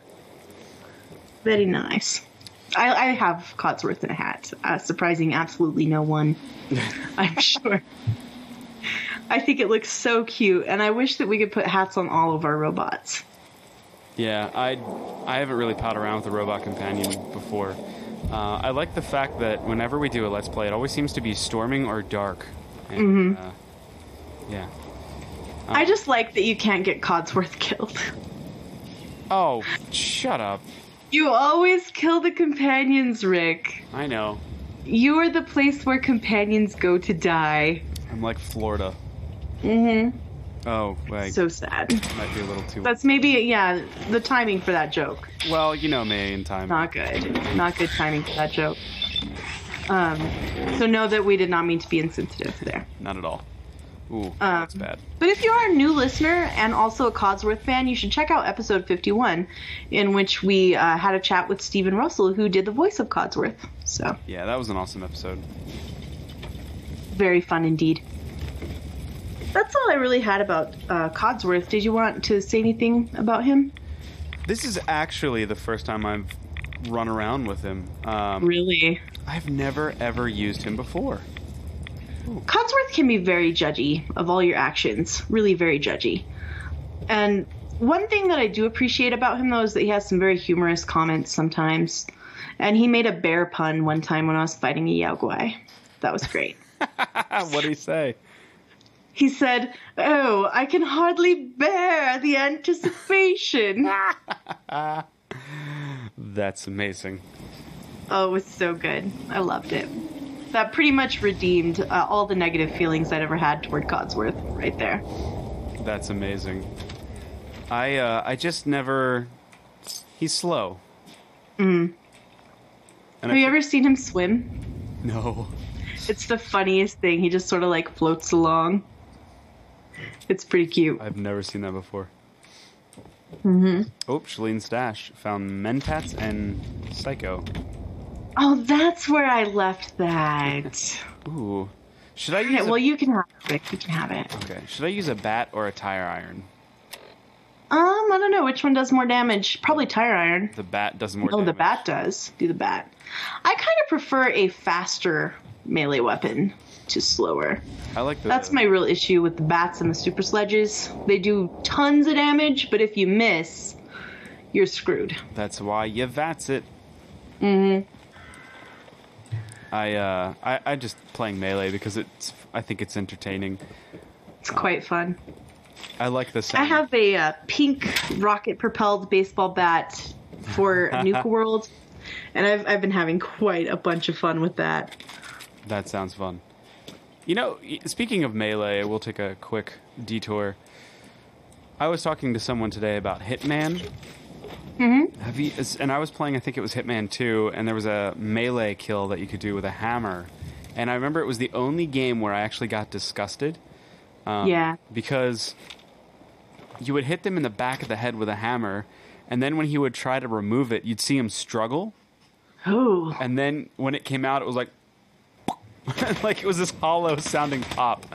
Very nice. I, I have Codsworth in a hat, uh, surprising absolutely no one, I'm sure. I think it looks so cute, and I wish that we could put hats on all of our robots. Yeah, I I haven't really pawed around with the robot companion before. Uh, I like the fact that whenever we do a let's play, it always seems to be storming or dark. And, uh, yeah. I just like that you can't get Codsworth killed. Oh, shut up. You always kill the companions, Rick. I know. You are the place where companions go to die. I'm like Florida. Mm-hmm. Oh, wait. So sad. might be a little too. That's maybe, yeah, the timing for that joke. well, you know me in time. Not good. Not good timing for that joke. Um, so know that we did not mean to be insensitive there. Not at all. Ooh, Um, that's bad. But if you are a new listener and also a Codsworth fan, you should check out episode 51, in which we uh, had a chat with Stephen Russell, who did the voice of Codsworth. So, Yeah, that was an awesome episode. very fun indeed. That's all I really had about uh, Codsworth. Did you want to say anything about him? This is actually the first time I've run around with him. Um, Really? I've never ever used him before. Codsworth can be very judgy of all your actions, really very judgy. And one thing that I do appreciate about him, though, is that he has some very humorous comments sometimes. And he made a bear pun one time when I was fighting a Yao Guai. That was great. what did he say? he said, Oh, I can hardly bear the anticipation. That's amazing. oh, it was so good. I loved it. That pretty much redeemed uh, all the negative feelings I'd ever had toward Codsworth right there. That's amazing. I uh, I just never. He's slow. Mm. And Have you ever seen him swim? No. It's the funniest thing. He just sort of like floats along. It's pretty cute. I've never seen that before. Mm-hmm. Oh, Shalene's stash found Mentats and Psycho. Oh, that's where I left that. Ooh. Should I use? Yeah, a- well, you can have it. You can have it. okay. Should I use a bat or a tire iron? Um, I don't know which one does more damage. Probably tire iron. The bat does more. Damage. Oh, the bat does. Do the bat. I kind of prefer a faster melee weapon to slower. I like the. That's my real issue with the bats and the super sledges. They do tons of damage, but if you miss, you're screwed. That's why you VATS it. Mm-hmm. I uh I, I just playing melee because it's I think it's entertaining. It's quite fun. I like the I have a uh, pink rocket propelled baseball bat for Nuka-World, and I've, I've been having quite a bunch of fun with that. That sounds fun. You know, speaking of melee, we'll take a quick detour. I was talking to someone today about Hitman. Mm-hmm. Have you? And I was playing. I think it was Hitman Two, and there was a melee kill that you could do with a hammer. And I remember it was the only game where I actually got disgusted. Um, Yeah. Because you would hit them in the back of the head with a hammer, and then when he would try to remove it, you'd see him struggle. Oh, And then when it came out, it was like, like it was this hollow sounding pop,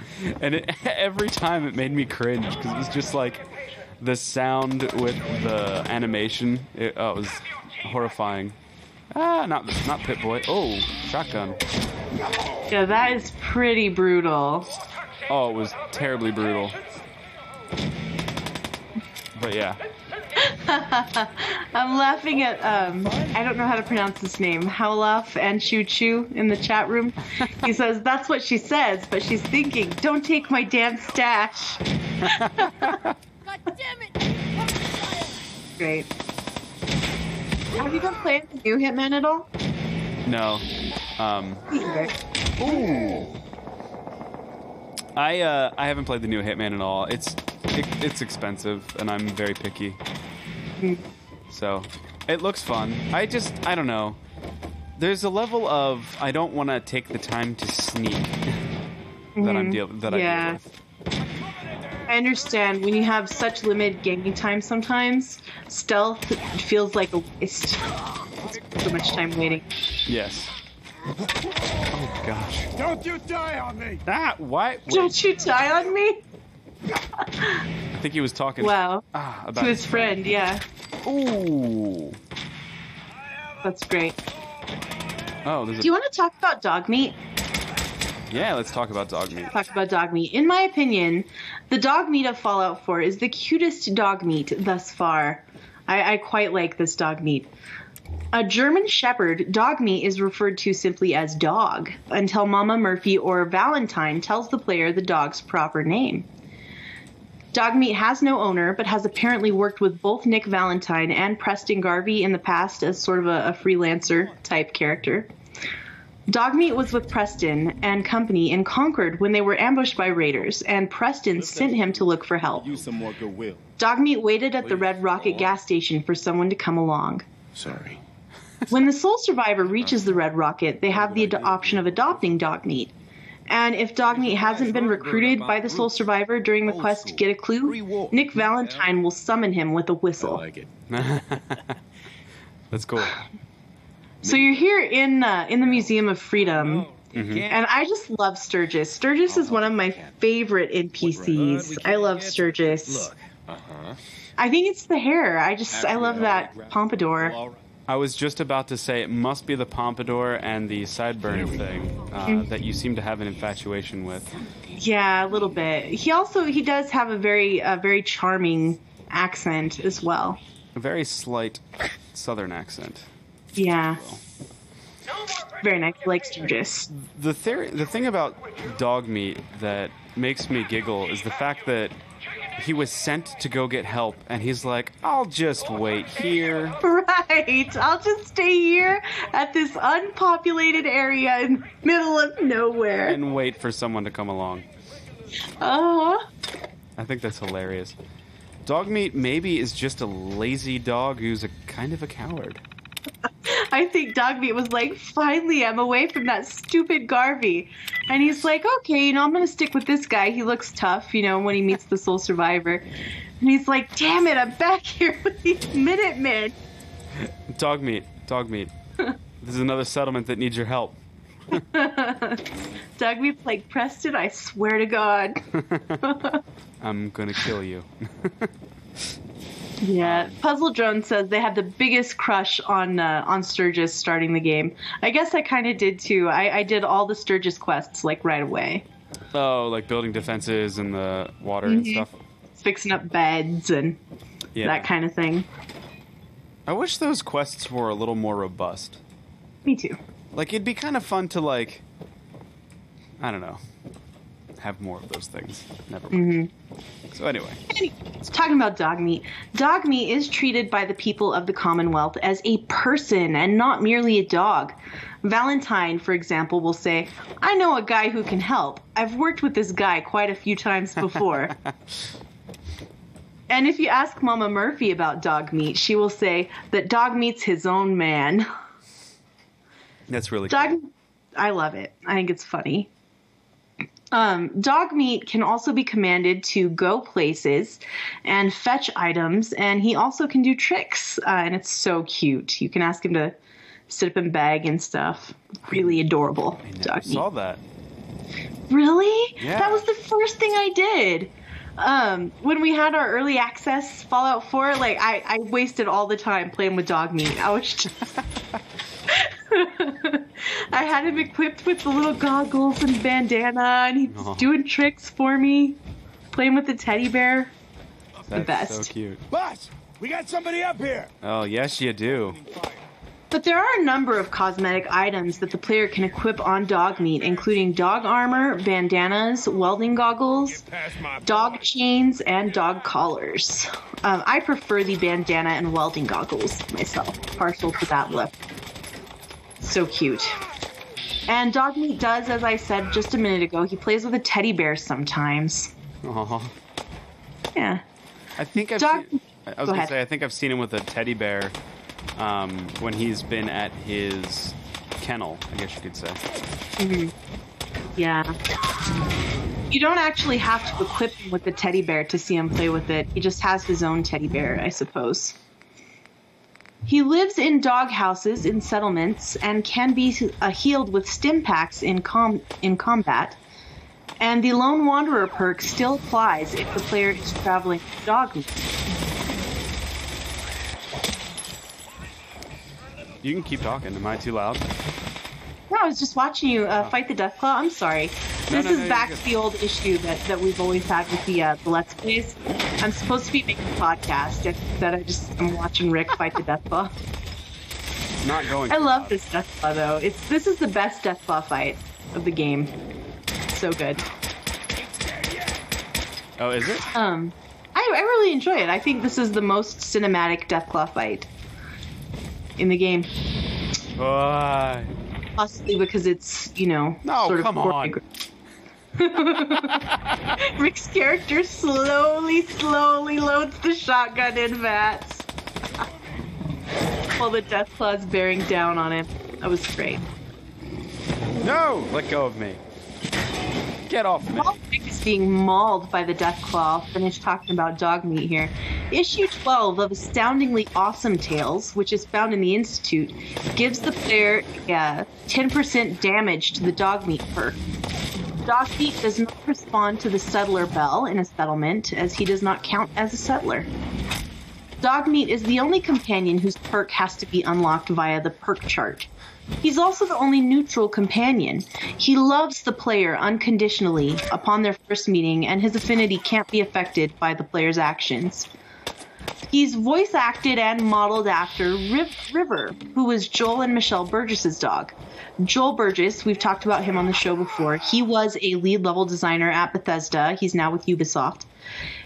and it, every time it made me cringe because it was just like the sound with the animation. It, oh, it was horrifying. Ah, not not Pip-Boy. Oh, shotgun. yeah, that is pretty brutal. Oh, it was terribly brutal. But yeah, I'm laughing at um I don't know how to pronounce his name. Howlaf and Choo Choo in the chat room. He says that's what she says, but she's thinking, don't take my damn stash. God damn it! Great. Have you been playing the new Hitman at all? No. Um, Either. I uh, I haven't played the new Hitman at all. It's it, it's expensive, and I'm very picky. So it looks fun. I just I don't know. There's a level of I don't want to take the time to sneak that I'm deal that I Yeah. deal with. I understand when you have such limited gaming time sometimes, stealth feels like a waste. It's so much time waiting. Yes. Oh gosh. Don't you die on me! That why? Wait, Don't you die on me? I think he was talking. Wow. Ah, about To his friend, yeah. Ooh. That's great. Oh, there's a, Do you want to talk about Dogmeat? Yeah. Let's talk about Dogmeat. Talk about Dogmeat. In my opinion, the Dogmeat of Fallout 4 is the cutest Dogmeat thus far. I, I quite like this Dogmeat. A German Shepherd, Dogmeat is referred to simply as dog until Mama Murphy or Valentine tells the player the dog's proper name. Dogmeat has no owner, but has apparently worked with both Nick Valentine and Preston Garvey in the past as sort of a, a freelancer type character. Dogmeat was with Preston and company in Concord when they were ambushed by raiders, and Preston sent him to look for help. Use some more goodwill. Dogmeat waited at the Red Rocket gas station for someone to come along. Sorry. When the sole survivor reaches the Red Rocket, they have the ad- option of adopting Dogmeat. And if Dogmeat hasn't been recruited by the sole survivor during the quest to get a clue, Nick Valentine will summon him with a whistle. I like it. That's cool. So you're here in uh, in the Museum of Freedom, and I just love Sturgis. Sturgis is one of my favorite NPCs. I love Sturgis. I think it's the hair. I just I love that pompadour. I was just about to say it must be the pompadour and the sideburn thing uh, that you seem to have an infatuation with. Yeah, a little bit. He also he does have a very uh, very charming accent as well. A very slight southern accent. Yeah. Very nice, like Sturgis. The theory, the thing about Dogmeat that makes me giggle is the fact that he was sent to go get help, and he's like, "I'll just wait here." Right. I'll just stay here at this unpopulated area in the middle of nowhere. and wait for someone to come along. Uh huh. I think that's hilarious. Dogmeat maybe is just a lazy dog who's a kind of a coward. I think Dogmeat was like, finally, I'm away from that stupid Garvey. And he's like, okay, you know, I'm going to stick with this guy. He looks tough, you know, when he meets the sole survivor. And he's like, damn it, I'm back here with these Minutemen. Dogmeat, dog meat. this is another settlement that needs your help. Dogmeat's like, Preston, I swear to God. I'm gonna kill you. Yeah, Puzzle Drone says they had the biggest crush on uh, on Sturgis starting the game. I guess I kind of did too. I, I did all the Sturgis quests like right away, oh, like building defenses and the water and stuff. fixing up beds and Yeah. that kind of thing. I wish those quests were a little more robust. Me too. Like it'd be kind of fun to like, I don't know, have more of those things. Never mind. Mm-hmm. So anyway, talking about Dogmeat. Dog meat is treated by the people of the Commonwealth as a person and not merely a dog. Valentine, for example, will say, I know a guy who can help. I've worked with this guy quite a few times before. and if you ask Mama Murphy about Dogmeat, she will say that Dogmeat's his own man. that's really Dog, cool. I love it. I think it's funny. Um, Dogmeat can also be commanded to go places and fetch items, and he also can do tricks, uh, and it's so cute. You can ask him to sit up and beg and stuff. Really adorable. I Dog saw meat. that. Really? Yeah. That was the first thing I did. Um, when we had our early access Fallout 4, like I, I wasted all the time playing with Dogmeat. I was just I had him equipped with the little goggles and bandana, and he's Aw. doing tricks for me, playing with the teddy bear. That's best. so cute. Boss, We got somebody up here. Oh, yes, you do. But there are a number of cosmetic items that the player can equip on Dogmeat, including dog armor, bandanas, welding goggles, dog chains, and dog collars. Um, I prefer the bandana and welding goggles myself, partial to that look. So cute. And Dogmeat does, as I said just a minute ago, he plays with a teddy bear sometimes. Aw. Yeah. I think I've Doc- seen, I was Go gonna ahead. say I think I've seen him with a teddy bear um, when he's been at his kennel. I guess you could say. Yeah. You don't actually have to equip him with the teddy bear to see him play with it. He just has his own teddy bear, I suppose. He lives in dog houses in settlements and can be uh, healed with stim packs in com- in combat. And the Lone Wanderer perk still applies if the player is traveling dog. You can keep talking. Am I too loud? No, I was just watching you uh, fight the Deathclaw. I'm sorry. No, This no, is no, back to the old issue that, that we've always had with the, uh, the Let's Plays. I'm supposed to be making a podcast, that I just am watching Rick fight the Deathclaw. Not going. I love this Deathclaw though. It's this is the best Deathclaw fight of the game. So good. Oh, is it? Um, I, I really enjoy it. I think this is the most cinematic Deathclaw fight in the game. Why? Possibly because it's, you know, No, sort of come on. Rick's character slowly, slowly loads the shotgun in VATS. While the Deathclaw's bearing down on him. That was great. No! Let go of me. Get off me. Is being mauled by the Deathclaw, I'll finish talking about Dogmeat here. Issue 12 of Astoundingly Awesome Tales, which is found in the Institute, gives the player uh, 10% damage to the Dogmeat perk. Dog meat does not respond to the settler bell in a settlement, as he does not count as a settler. Dogmeat is the only companion whose perk has to be unlocked via the perk chart. He's also the only neutral companion. He loves the player unconditionally upon their first meeting, and his affinity can't be affected by the player's actions. He's voice acted and modeled after Riv- River, who was Joel and Michelle Burgess's dog. Joel Burgess, we've talked about him on the show before. He was a lead level designer at Bethesda. He's now with Ubisoft.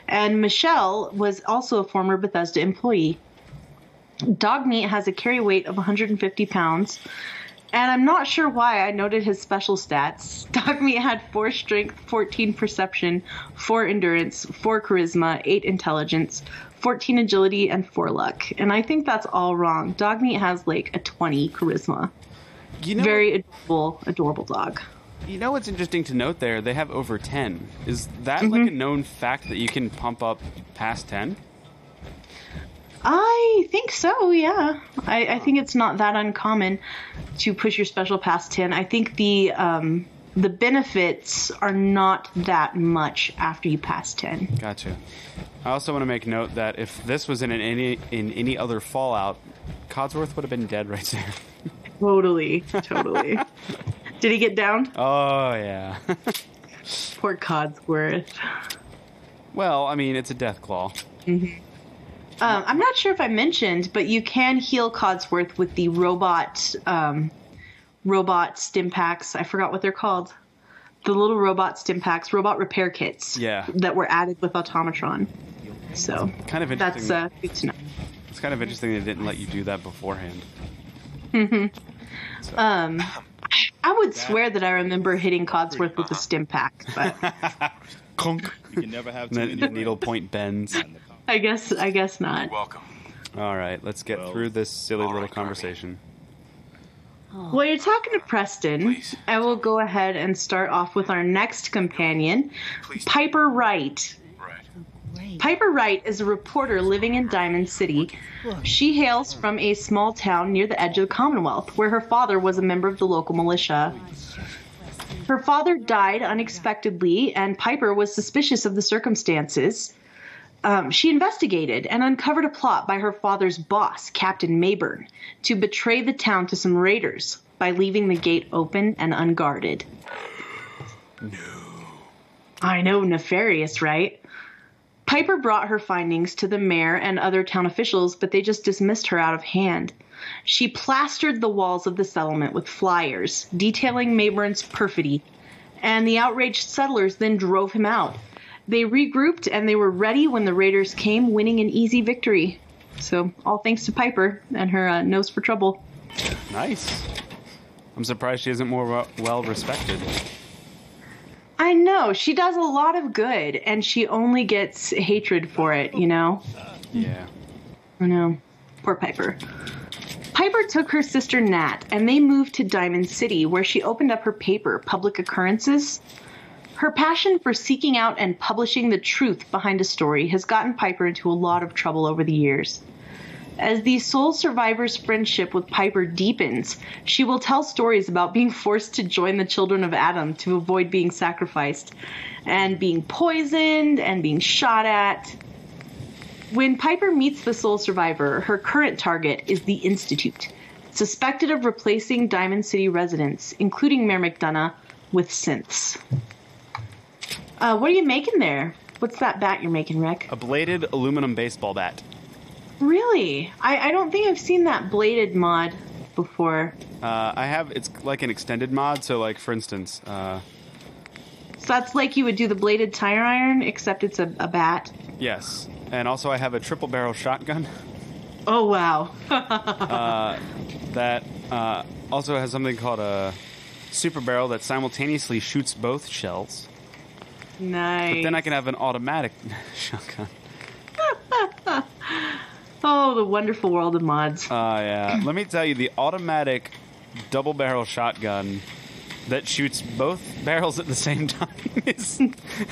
And Michelle was also a former Bethesda employee. Dogmeat has a carry weight of 150 pounds. And I'm not sure why I noted his special stats. Dogmeat had 4 strength, 14 perception, 4 endurance, 4 charisma, 8 intelligence, 14 agility, and 4 luck. And I think that's all wrong. Dogmeat has like a 20 charisma. You know, Very adorable, adorable dog. you know what's interesting to note there? They have over 10. Is that Mm-hmm. like a known fact that you can pump up past 10? I think so, yeah. I, I think it's not that uncommon to push your special past 10. I think the um, the benefits are not that much after you pass 10. Gotcha. I also want to make note that if this was in any in any other Fallout, Codsworth would have been dead right there. Totally, totally. Did he get down? oh yeah. Poor Codsworth. well, I mean, it's a Deathclaw. Um, I'm not sure if I mentioned, but you can heal Codsworth with the robot um, robot stim packs. I forgot what they're called. The little robot stim packs, robot repair kits. Yeah. That were added with Automatron. So Kind of interesting. that's uh, good to know. It's kind of interesting they didn't let you do that beforehand. Um, I would swear that I remember hitting Codsworth with a stim pack, but Conk. You can never have too many needle point bends. I guess I guess not. Welcome. All right, let's get Well, through this silly little right, Carby. conversation. Oh. Well, you're talking to Preston, Please. I will go ahead and start off with our next companion, Please. Piper Wright. Piper Wright is a reporter living in Diamond City. She hails from a small town near the edge of the Commonwealth, where her father was a member of the local militia. Her father died unexpectedly, and Piper was suspicious of the circumstances. Um, she investigated and uncovered a plot by her father's boss, Captain Mayburn, to betray the town to some raiders by leaving the gate open and unguarded. No. I know, nefarious, right? Piper brought her findings to the mayor and other town officials, but they just dismissed her out of hand. She plastered the walls of the settlement with flyers detailing Mayburn's perfidy, and the outraged settlers then drove him out. They regrouped and they were ready when the raiders came, winning an easy victory. So, all thanks to Piper and her uh, nose for trouble. Nice. I'm surprised she isn't more well respected. I know, she does a lot of good, and she only gets hatred for it, you know? Yeah. I know. Poor Piper. Piper took her sister Nat and they moved to Diamond City, where she opened up her paper, Public Occurrences. Her passion for seeking out and publishing the truth behind a story has gotten Piper into a lot of trouble over the years. As the sole survivor's friendship with Piper deepens, she will tell stories about being forced to join the Children of Atom to avoid being sacrificed, and being poisoned, and being shot at. When Piper meets the sole survivor, her current target is the Institute, suspected of replacing Diamond City residents, including Mayor McDonough, with synths. Uh, what are you making there? What's that bat you're making, Rick? A bladed aluminum baseball bat. Really? I, I don't think I've seen that bladed mod before. Uh, I have it's like an extended mod. So, like for instance, uh, So that's like you would do the bladed tire iron, except it's a, a bat. yes, and also I have a triple barrel shotgun Oh wow. that uh, also has something called a super barrel that simultaneously shoots both shells. Nice. Then I can have an automatic shotgun. Oh, the wonderful world of mods. Uh, yeah. Let me tell you, the automatic double barrel shotgun that shoots both barrels at the same time is,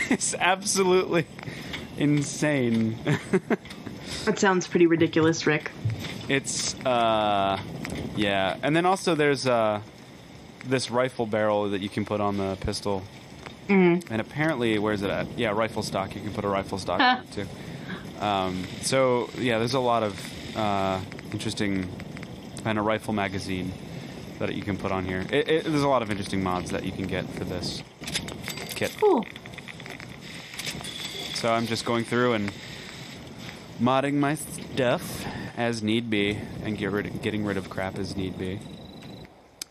is absolutely insane. That sounds pretty ridiculous, Rick. It's, uh, yeah. And then also there's uh, this rifle barrel that you can put on the pistol. Mm-hmm. And apparently, where's it at? Yeah, rifle stock. You can put a rifle stock on too. Um, so yeah, there's a lot of uh, interesting and a rifle magazine that you can put on here. It, it, there's a lot of interesting mods that you can get for this kit. Cool. So I'm just going through and modding my stuff as need be, and get rid, getting rid of crap as need be.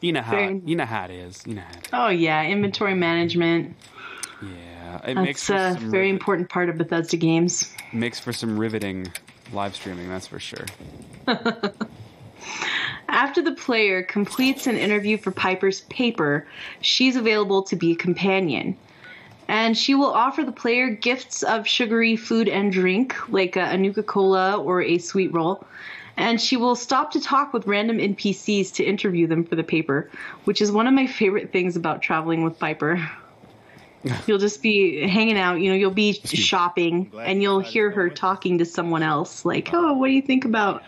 You know how Very- you know how it is. You know how it is. Oh yeah, inventory management. Yeah, it makes That's a some very important part of Bethesda games. makes for some riveting live streaming. That's for sure. After the player completes an interview for Piper's paper, she's available to be a companion. And she will offer the player gifts of sugary food and drink, like a, a Nuka Cola or a sweet roll. And she will stop to talk with random NPCs to interview them for the paper, which is one of my favorite things about traveling with Piper. You'll just be hanging out, you know, you'll be shopping and you'll hear her talking to someone else, like, oh, what do you think about?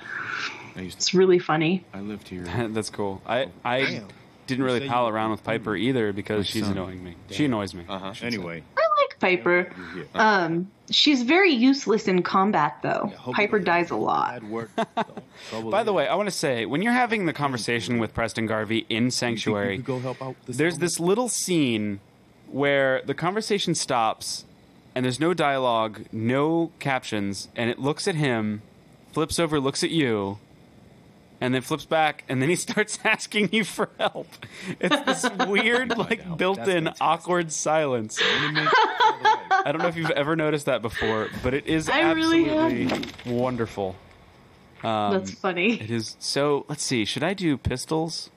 It's really funny. I lived here. That's cool. I I Damn. didn't really say pal around with Piper either because she's annoying me. She annoys me. Uh huh. Anyway, I like Piper. Um, she's very useless in combat, though. hope Piper dies a lot. bad work. By the way, I want to say when you're having the conversation with Preston Garvey in Sanctuary, go help out. This there's woman? this little scene where the conversation stops and there's no dialogue, no captions, and it looks at him, flips over, looks at you, and then flips back, and then he starts asking you for help. It's this weird, like, built-in awkward silence. I don't know if you've ever noticed that before, but it is I really absolutely wonderful. Um, That's funny. It is so. Let's see. Should I do pistols?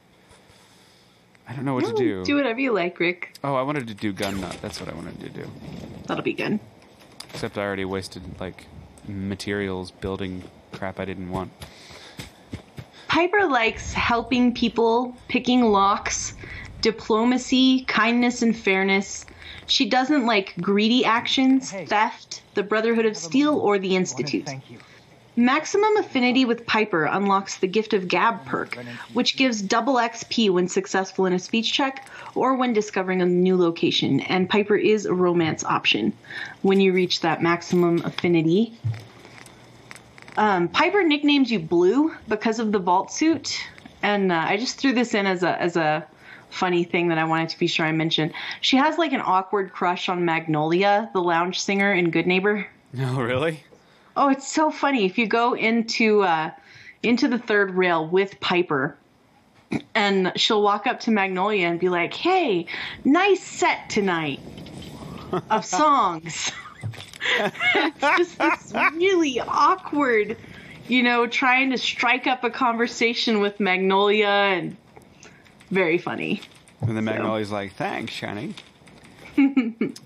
I don't know what to do. Do whatever you like, Rick. Oh, I wanted to do gun nut. That's what I wanted to do. That'll be good. Except I already wasted like materials building crap I didn't want. Piper likes helping people, picking locks, diplomacy, kindness, and fairness. She doesn't like greedy actions, theft, the Brotherhood of Steel, or the Institute. Maximum affinity with Piper unlocks the Gift of Gab perk, which gives double XP when successful in a speech check or when discovering a new location, and Piper is a romance option when you reach that maximum affinity. Um, Piper nicknames you Blue because of the vault suit, and uh, I just threw this in as a as a funny thing that I wanted to be sure I mentioned. She has like an awkward crush on Magnolia, the lounge singer in Goodneighbor. No, really? Oh, it's so funny. If you go into uh, into the third rail with Piper, and she'll walk up to Magnolia and be like, "Hey, nice set tonight of songs." it's just this really awkward, you know, trying to strike up a conversation with Magnolia, and very funny, And then Magnolia's like, "Thanks, Shani.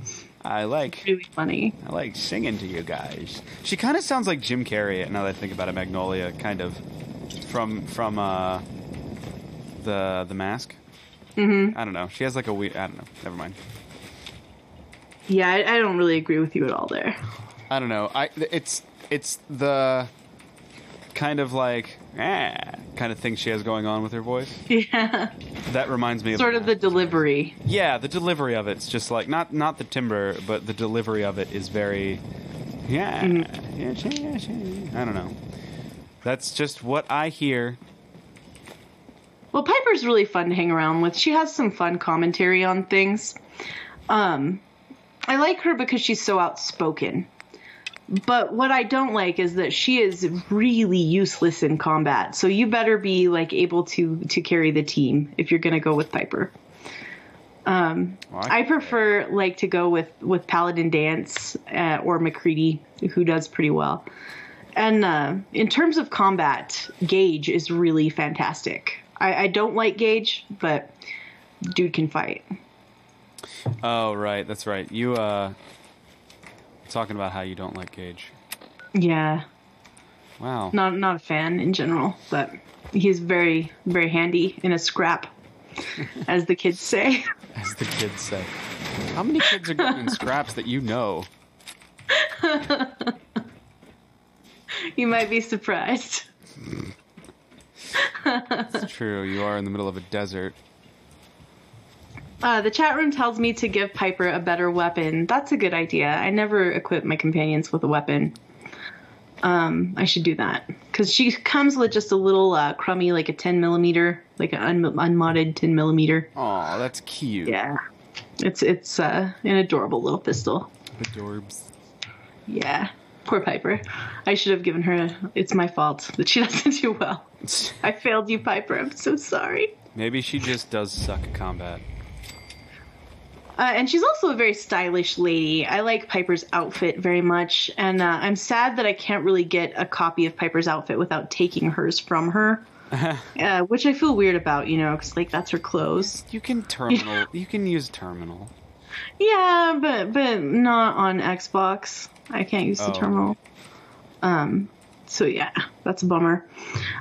I like really funny. I like singing to you guys." She kind of sounds like Jim Carrey. Now that I think about it, Magnolia, kind of from from uh, the the Mask. Mm-hmm. I don't know. She has like a weird. I don't know. Never mind. Yeah, I, I don't really agree with you at all there. I don't know. I it's it's the kind of like ah kind of thing she has going on with her voice. Yeah, That reminds me of sort of the delivery. Yeah, the delivery of it's just like not not the timbre, but the delivery of it is very yeah. yeah, yeah, yeah, yeah. I don't know. That's just what I hear. Well, Piper's really fun to hang around with. She has some fun commentary on things. Um, I like her because she's so outspoken. But what I don't like is that she is really useless in combat. So you better be like able to to carry the team if you're going to go with Piper. Um, Well, I prefer like to go with with Paladin Danse uh, or MacCready, who does pretty well. And uh, in terms of combat, Gage is really fantastic. I, I don't like Gage, but dude can fight. Oh right, that's right. You uh talking about how you don't like Gage. Yeah, Wow. not not a fan in general, but he's very very handy in a scrap, as the kids say. As the kids say. How many kids are getting in scraps that you know? you might be surprised. It's true. You are in the middle of a desert. Uh, the chat room tells me to give Piper a better weapon. That's a good idea. I never equip my companions with a weapon. Um, I should do that because she comes with just a little uh, crummy, like a 10 millimeter, like an un- unmodded 10 millimeter. Aw, that's cute. Yeah, it's it's uh, an adorable little pistol. Adorbs. Yeah, poor Piper. I should have given her. It's my fault that she doesn't do well. I failed you, Piper. I'm so sorry. Maybe she just does suck at combat. Uh, and she's also a very stylish lady. I like Piper's outfit very much, and uh, I'm sad that I can't really get a copy of Piper's outfit without taking hers from her, uh, which I feel weird about, you know, because like that's her clothes. You can terminal. you can use terminal. Yeah, but but not on Xbox. I can't use the Oh. terminal. Um, so yeah, that's a bummer.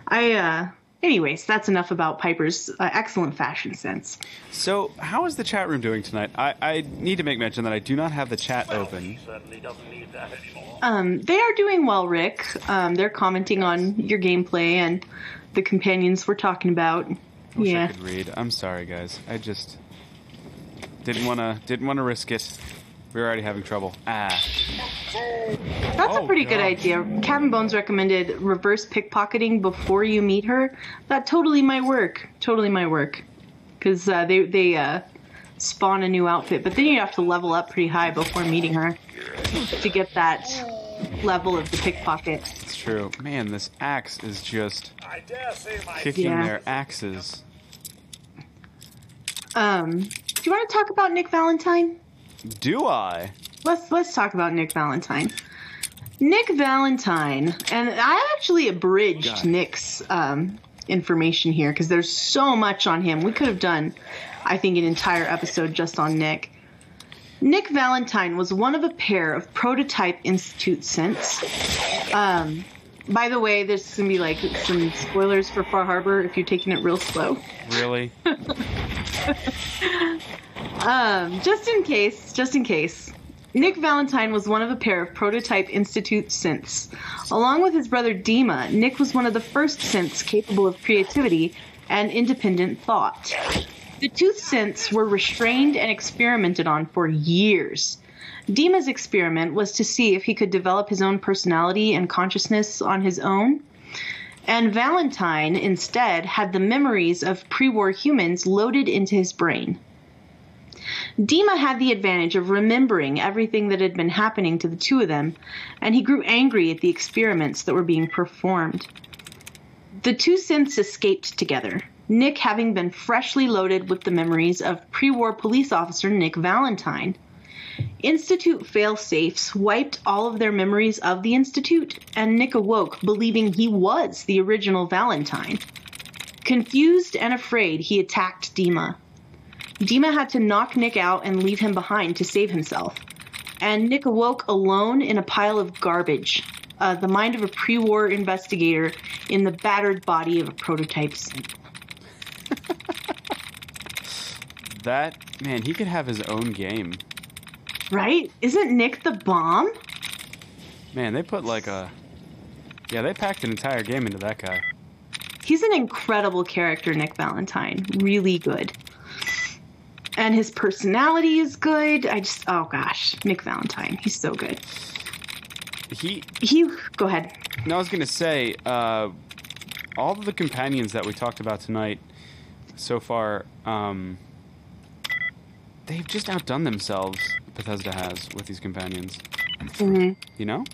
I uh, anyways, that's enough about Piper's uh, excellent fashion sense. So, how is the chat room doing tonight? I, I need to make mention that I do not have the chat open. Certainly doesn't need that anymore. Um, they are doing well, Rick. Um, they're commenting on your gameplay and the companions we're talking about. Wish I yeah, could read. I'm sorry, guys. I just didn't want to didn't want to risk it. We were already having trouble. Ah, that's a Oh, pretty good idea. Cabin Bones recommended reverse pickpocketing before you meet her. That totally might work. Totally might work. Because uh, they they uh, spawn a new outfit, but then you have to level up pretty high before meeting her to get that level of the pickpocket. it's true. Man, this axe is just I dare say my kicking Yeah. their axes. Um, do you want to talk about Nick Valentine? Do I? let's let's talk about Nick Valentine. Nick Valentine, and I actually abridged God. Nick's um, information here because there's so much on him. We could have done, I think, an entire episode just on Nick. Nick Valentine was one of a pair of prototype Institute synths. Um, by the way, there's gonna be like some spoilers for Far Harbor if you're taking it real slow. Really? Um, just in case, just in case. Nick Valentine was one of a pair of prototype Institute synths. Along with his brother Dima, Nick was one of the first synths capable of creativity and independent thought. The two synths were restrained and experimented on for years. Dima's experiment was to see if he could develop his own personality and consciousness on his own. And Valentine, instead, had the memories of pre war humans loaded into his brain. Dima had the advantage of remembering everything that had been happening to the two of them, and he grew angry at the experiments that were being performed. The two synths escaped together, Nick having been freshly loaded with the memories of pre war police officer Nick Valentine. Institute failsafes wiped all of their memories of the Institute, and Nick awoke believing he was the original Valentine. Confused and afraid, he attacked Dima. Dima had to knock Nick out and leave him behind to save himself. And Nick awoke alone in a pile of garbage, uh, the mind of a pre war investigator in the battered body of a prototype synth. That man, he could have his own game. Right? Isn't Nick the bomb? Man, they put like a yeah, they packed an entire game into that guy. He's an incredible character, Nick Valentine. Really good. And his personality is good. I just, oh gosh, Nick Valentine. He's so good. He He, go ahead. No, I was gonna say, uh, all of the companions that we talked about tonight so far, um, they've just outdone themselves. Bethesda has with these companions. You know?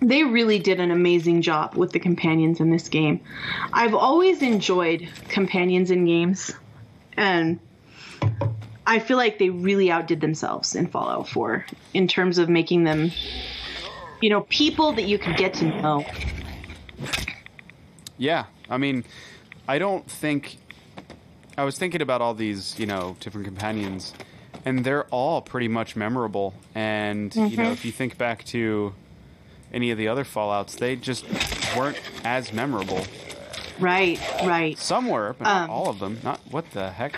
They really did an amazing job with the companions in this game. I've always enjoyed companions in games, and I feel like they really outdid themselves in Fallout 4 in terms of making them, you know, people that you could get to know. Yeah. I mean, I don't think. I was thinking about all these, you know, different companions, and they're all pretty much memorable. And you know, if you think back to any of the other Fallout's, they just weren't as memorable. Right, right. Some were, but Um, not all of them. Not what the heck?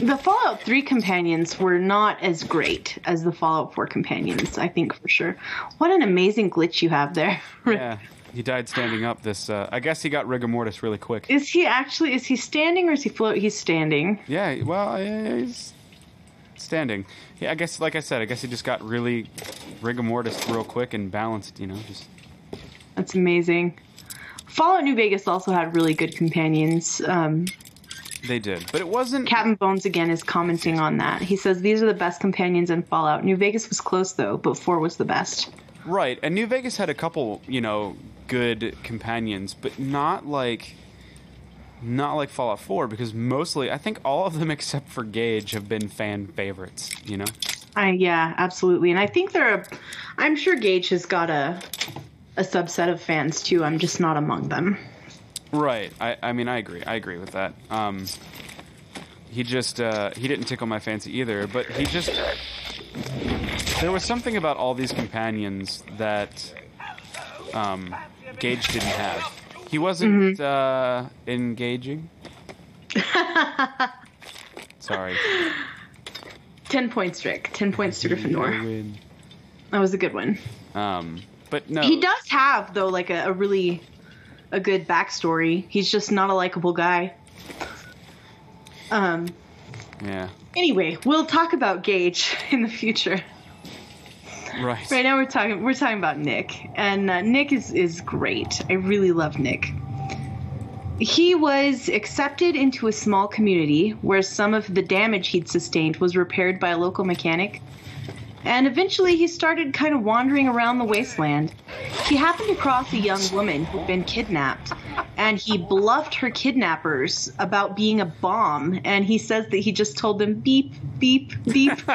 The Fallout 3 companions were not as great as the Fallout 4 companions, I think for sure. What an amazing glitch you have there. Yeah, he died standing up. This, uh, I guess he got rigor mortis really quick. Is he actually is he standing or is he float? He's standing. Yeah, well, yeah, he's standing. Yeah, I guess, like I said, I guess he just got really rigor mortis real quick and balanced. You know, just That's amazing. Fallout New Vegas also had really good companions. Um, they did, but it wasn't. Captain Bones again is commenting on that. He says these are the best companions in Fallout. New Vegas was close though, but four was the best. Right, and New Vegas had a couple, you know, good companions, but not like not like Fallout 4 because mostly I think all of them except for Gage have been fan favorites, you know. I yeah, absolutely. And I think there are I'm sure Gage has got a a subset of fans too. I'm just not among them. Right. I I mean I agree. I agree with that. Um he just uh he didn't tickle my fancy either, but he just there was something about all these companions that um Gage didn't have. He wasn't uh engaging. Sorry. Ten points, Rick. Ten points to I Gryffindor. That was a good one. Um, but no, He does have though like a, a really a good backstory. He's just not a likable guy. Um Yeah, anyway, we'll talk about Gage in the future. right. Right now we're talking we're talking about Nick, and uh, Nick is is great. I really love Nick. He was accepted into a small community where some of the damage he'd sustained was repaired by a local mechanic. And eventually he started kind of wandering around the wasteland. He happened across a young woman who'd been kidnapped, and he bluffed her kidnappers about being a bomb. And he says that he just told them beep, beep, beep.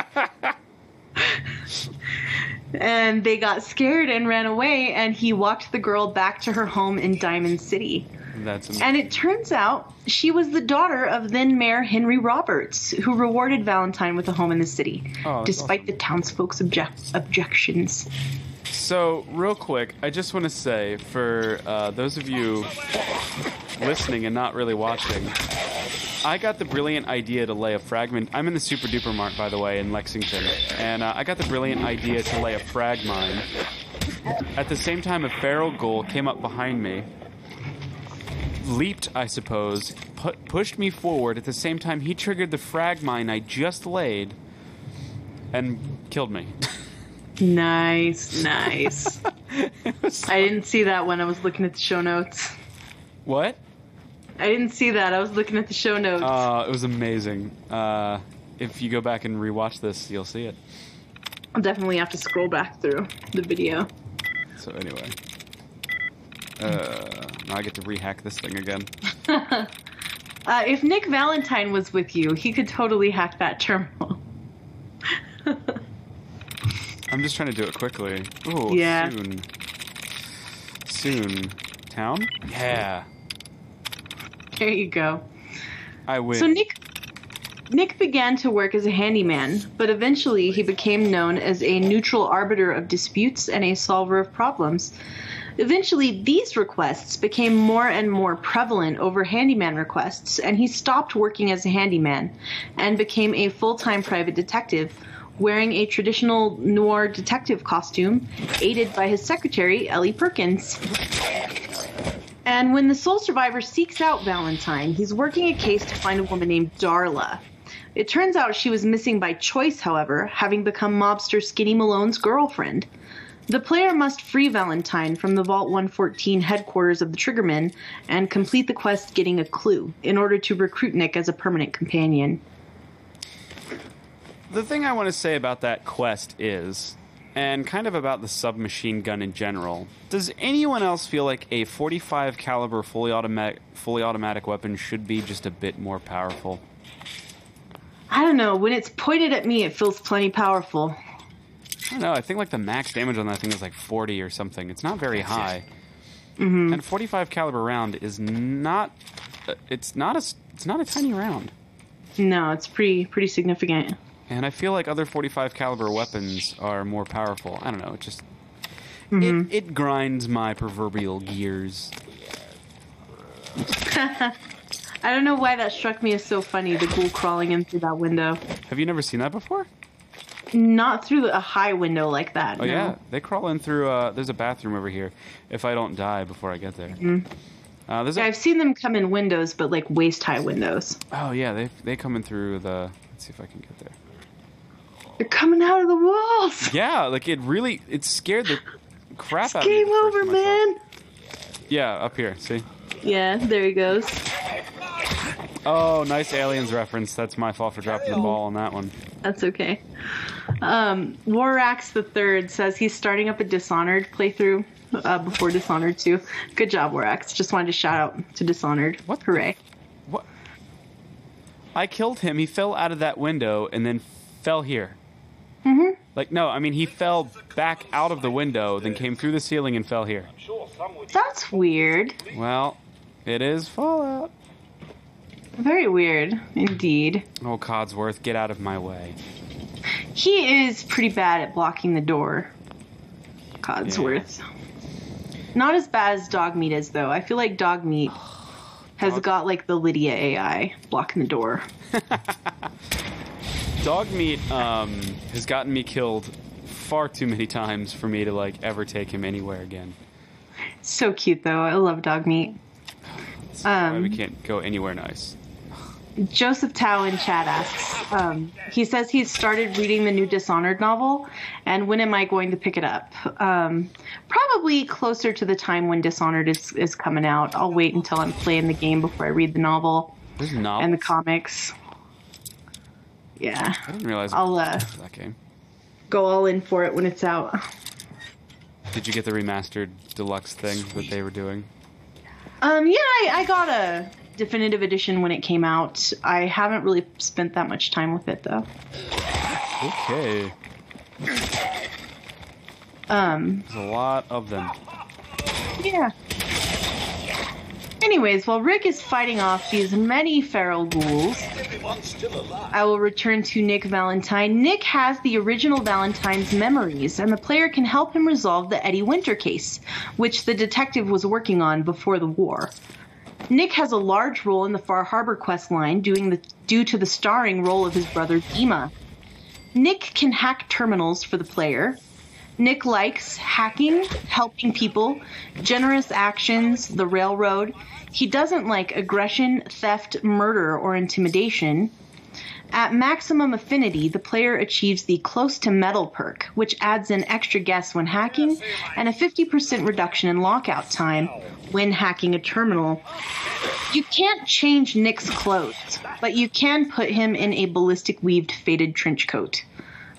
and they got scared and ran away and he walked the girl back to her home in diamond city That's am- and it turns out she was the daughter of then mayor henry roberts who rewarded valentine with a home in the city Oh, despite the townsfolk's object- objections so. Real quick, I just want to say for uh, those of you listening and not really watching, I got the brilliant idea to lay a fragment. I'm in the Super Duper Mart, by the way, in Lexington, and uh, I got the brilliant idea to lay a frag mine. At the same time, a feral ghoul came up behind me, leaped, I suppose, pu- pushed me forward. At the same time, he triggered the frag mine I just laid, and killed me. nice nice i didn't see that when i was looking at the show notes what? I didn't see that. I was looking at the show notes. Uh, it was amazing. Uh, if you go back and rewatch this, you'll see it. I'll definitely have to scroll back through the video. So anyway, uh, now I get to rehack this thing again. Uh, if Nick Valentine was with you, he could totally hack that terminal. I'm just trying to do it quickly. Ooh, Yeah. soon. Soon. Town? Yeah. there you go. I win. So Nick Nick began to work as a handyman, but eventually he became known as a neutral arbiter of disputes and a solver of problems. Eventually, these requests became more and more prevalent over handyman requests, and he stopped working as a handyman and became a full time private detective, wearing a traditional noir detective costume, aided by his secretary, Ellie Perkins. And when the sole survivor seeks out Valentine, he's working a case to find a woman named Darla. It turns out she was missing by choice, however, having become mobster Skinny Malone's girlfriend. The player must free Valentine from the Vault 114 headquarters of the Triggermen and complete the quest getting a clue in order to recruit Nick as a permanent companion. the thing I want to say about that quest is, and kind of about the submachine gun in general, does anyone else feel like a 45 caliber fully automatic fully automatic weapon should be just a bit more powerful? I don't know, when it's pointed at me, it feels plenty powerful. I don't know. I think like the max damage on that thing is like 40 or something. It's not very high. And 45 caliber round is not. uh, It's not a. It's not a tiny round. No, it's pretty pretty significant. And I feel like other 45 caliber weapons are more powerful. I don't know. It just. It, it grinds my proverbial gears. I don't know why that struck me as so funny, the ghoul crawling in through that window. Have you never seen that before? Not through a high window like that. Oh no. yeah, they crawl in through. Uh, there's a bathroom over here. If I don't die before I get there. Uh, there's Yeah, a, I've seen them come in windows, but like waist high windows. oh yeah, they they come in through the. Let's see if I can get there. They're coming out of the walls. Yeah, like it really it scared the crap It's out of me. game over, time I saw it. man. Yeah, up here. See. Yeah, there he goes. Oh, nice aliens reference. That's my fault for dropping the ball on that one. That's okay. Um, Warax the Third says he's starting up a Dishonored playthrough uh, before Dishonored 2. Good job, Warax. Just wanted to shout out to Dishonored. What Hooray. What? I killed him. He fell out of that window and then fell here. Mm-hmm. Like no, I mean he fell back out of the window, then came through the ceiling and fell here. Sure, some would That's weird. Well, it is Fallout. Very weird, indeed. Oh, Codsworth, get out of my way. He is pretty bad at blocking the door. Codsworth. Not as bad as Dogmeat is, though. I feel like Dogmeat has got like the Lydia AI blocking the door. Dogmeat um, has gotten me killed far too many times for me to like ever take him anywhere again. So cute, though. I love Dogmeat. That's why we Um, can't go anywhere nice. Joseph Tao in chat asks, um, he says he's started reading the new Dishonored novel, and when am I going to pick it up? Um, probably closer to the time when Dishonored is, is coming out. I'll wait until I'm playing the game before I read the novel and the comics. Yeah, I didn't realize I'll uh, that game. go all in for it when it's out. Did you get the remastered deluxe thing that they were doing? Um, yeah, I, I got a definitive edition when it came out. I haven't really spent that much time with it though. Okay. Um, There's a lot of them. Yeah. Anyways, while Rick is fighting off these many feral ghouls. I will return to Nick Valentine. Nick has the original Valentine's memories, and the player can help him resolve the Eddie Winter case, which the detective was working on before the war. Nick has a large role in the Far Harbor quest line the, due to the starring role of his brother Dima. Nick can hack terminals for the player. Nick likes hacking, helping people, generous actions, the railroad. He doesn't like aggression, theft, murder, or intimidation. At maximum affinity, the player achieves the close to metal perk, which adds an extra guess when hacking and a 50% reduction in lockout time when hacking a terminal. You can't change Nick's clothes, but you can put him in a ballistic weaved faded trench coat,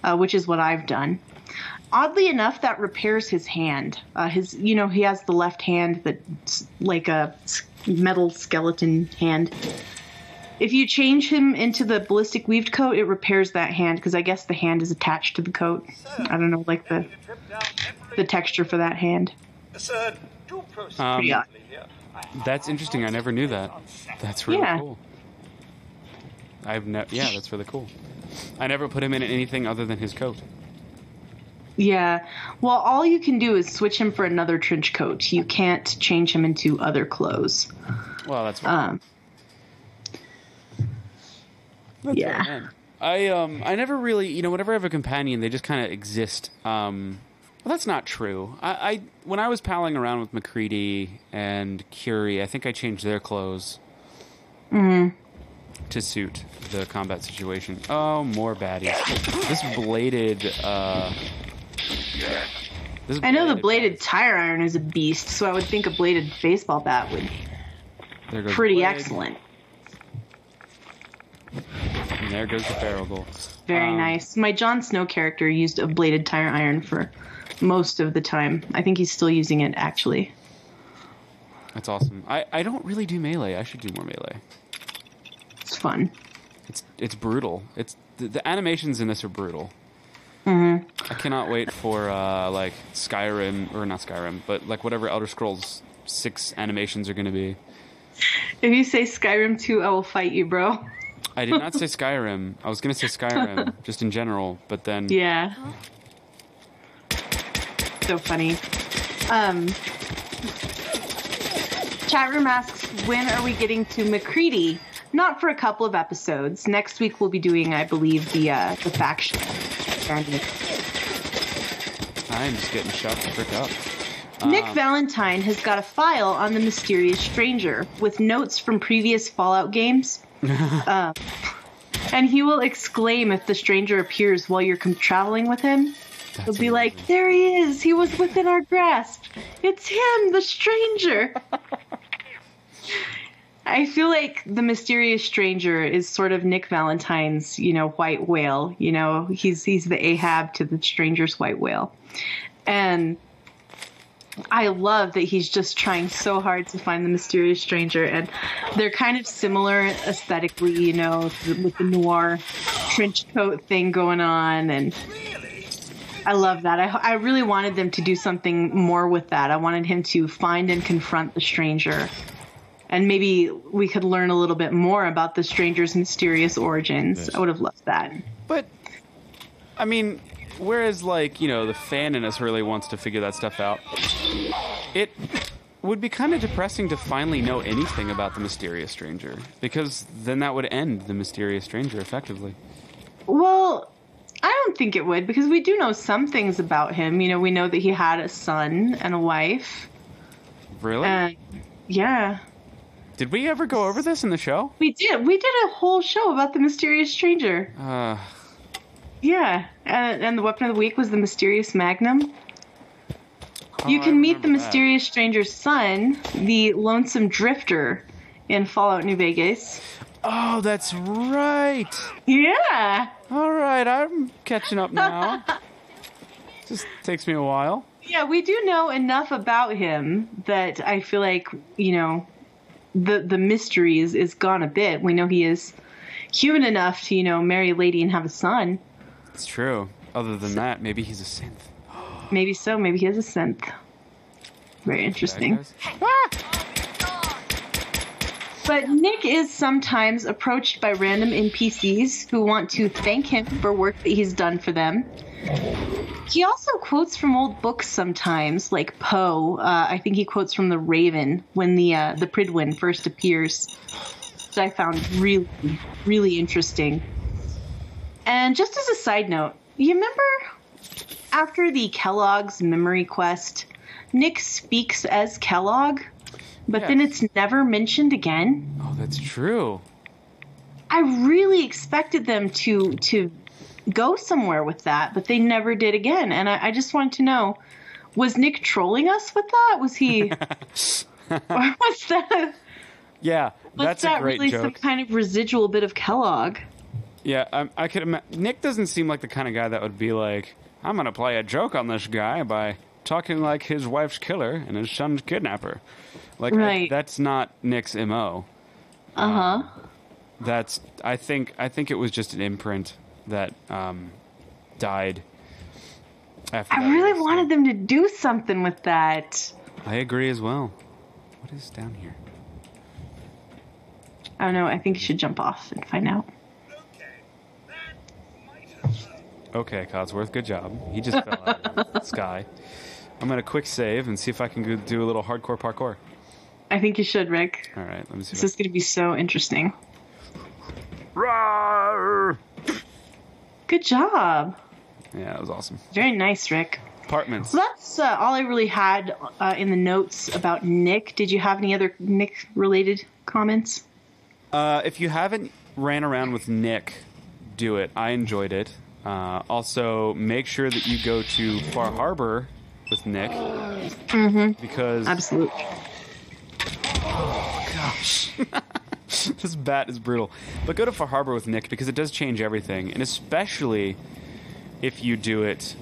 uh, which is what I've done. Oddly enough, that repairs his hand. Uh, his, you know, he has the left hand that's like a metal skeleton hand. If you change him into the ballistic weaved coat, it repairs that hand because I guess the hand is attached to the coat. I don't know, like the the texture for that hand. Sir, do proceed Um, Pretty That's interesting. I never knew that. That's really Yeah. cool. I've ne- yeah, that's really cool. I never put him in anything other than his coat. Yeah. Well, all you can do is switch him for another trench coat. You can't change him into other clothes. Well, that's fine. Um, That's yeah. fine. I um I never really you know whenever I have a companion they just kind of exist. Um, well, that's not true. I, I when I was palling around with MacCready and Curie, I think I changed their clothes Hmm to suit the combat situation. Oh, more baddies. This bladed. Uh, this I know the bladed tire iron is a beast, so I would think a bladed baseball bat would pretty blade, excellent. And there goes the barrel goal. Very Um, nice. My Jon Snow character used a bladed tire iron for most of the time. I think he's still using it actually. That's awesome. I, I don't really do melee. I should do more melee. It's fun. It's it's brutal. It's the, the animations in this are brutal. Mm-hmm. I cannot wait for uh, like Skyrim or not Skyrim, but like whatever Elder Scrolls six animations are going to be. If you say Skyrim 2, I will fight you, bro. I did not say Skyrim. I was going to say Skyrim just in general, but then Yeah. So funny. Um, chat room asks, when are we getting to MacCready? Not for a couple of episodes. Next week we'll be doing, I believe, the uh, the faction. And I am just getting the frick up. Nick Valentine has got a file on the mysterious stranger with notes from previous Fallout games. um, and he will exclaim if the stranger appears while you're com- traveling with him. He'll That's be like, "There he is. He was within our grasp. It's him, the stranger." I feel like the mysterious stranger is sort of Nick Valentine's, you know, white whale. You know, he's he's the Ahab to the stranger's white whale, and I love that he's just trying so hard to find the mysterious stranger, and they're kind of similar aesthetically, you know, with the noir trench coat thing going on, and I love that. I, I really wanted them to do something more with that. I wanted him to find and confront the stranger, and maybe we could learn a little bit more about the stranger's mysterious origins. I would have loved that. But I mean, whereas like you know the fan in us really wants to figure that stuff out, it would be kind of depressing to finally know anything about the mysterious stranger because then that would end the mysterious stranger effectively. Well, I don't think it would because we do know some things about him. You know, we know that he had a son and a wife. Really? And yeah, Did we ever go over this in the show? we did. We did a whole show about the mysterious stranger. Uh, Yeah, and, and the weapon of the week was the mysterious magnum. oh, you can meet the that. mysterious stranger's son, the lonesome drifter, in Fallout New Vegas. Oh, that's right. Yeah. All right, I'm catching up now. Just takes me a while. Yeah, we do know enough about him that I feel like, you know, the the mystery is, is gone a bit. We know he is human enough to, you know, marry a lady and have a son. It's true. Other than that, maybe he's a synth. Maybe so, maybe he is a synth. Very interesting. That But Nick is sometimes approached by random NPCs who want to thank him for work that he's done for them. He also quotes from old books sometimes, like Poe. Uh, I think he quotes from The Raven when the uh, the Prydwen first appears, which I found really, really interesting. And just as a side note, you remember after the Kellogg's memory quest, Nick speaks as Kellogg, but then it's never mentioned again. Oh, that's true. I really expected them to to go somewhere with that, but they never did again. And I, I just wanted to know, was Nick trolling us with that? Was he? or was that? Yeah, Was that's that a great really joke. some kind of residual bit of Kellogg? Yeah, I, I could. Ima- Nick doesn't seem like the kind of guy that would be like, "I'm gonna play a joke on this guy by talking like his wife's killer and his son's kidnapper." Like, I- that's not Nick's mo. Uh huh. That's. I think. I think it was just an imprint that um, died. After I really wanted them to do something with that. I agree as well. What is down here? I don't know. I think you should jump off and find out. Okay, that might have hurt. Okay, Codsworth, good job. He just fell out of the sky. I'm gonna quick save and see if I can do a little hardcore parkour. I think you should, Rick. All right, let me see. This is going to be so interesting. I... Rawr! Good job. Yeah, that was awesome. Very nice, Rick. Apartments. So that's uh, all I really had uh, in the notes about Nick. Did you have any other Nick related comments? Uh, if you haven't ran around with Nick, do it. I enjoyed it. Uh, also, make sure that you go to Far Harbor with Nick mm-hmm. because Absolutely. Oh, this bat is brutal. But go to Far Harbor with Nick because it does change everything, and especially if you do it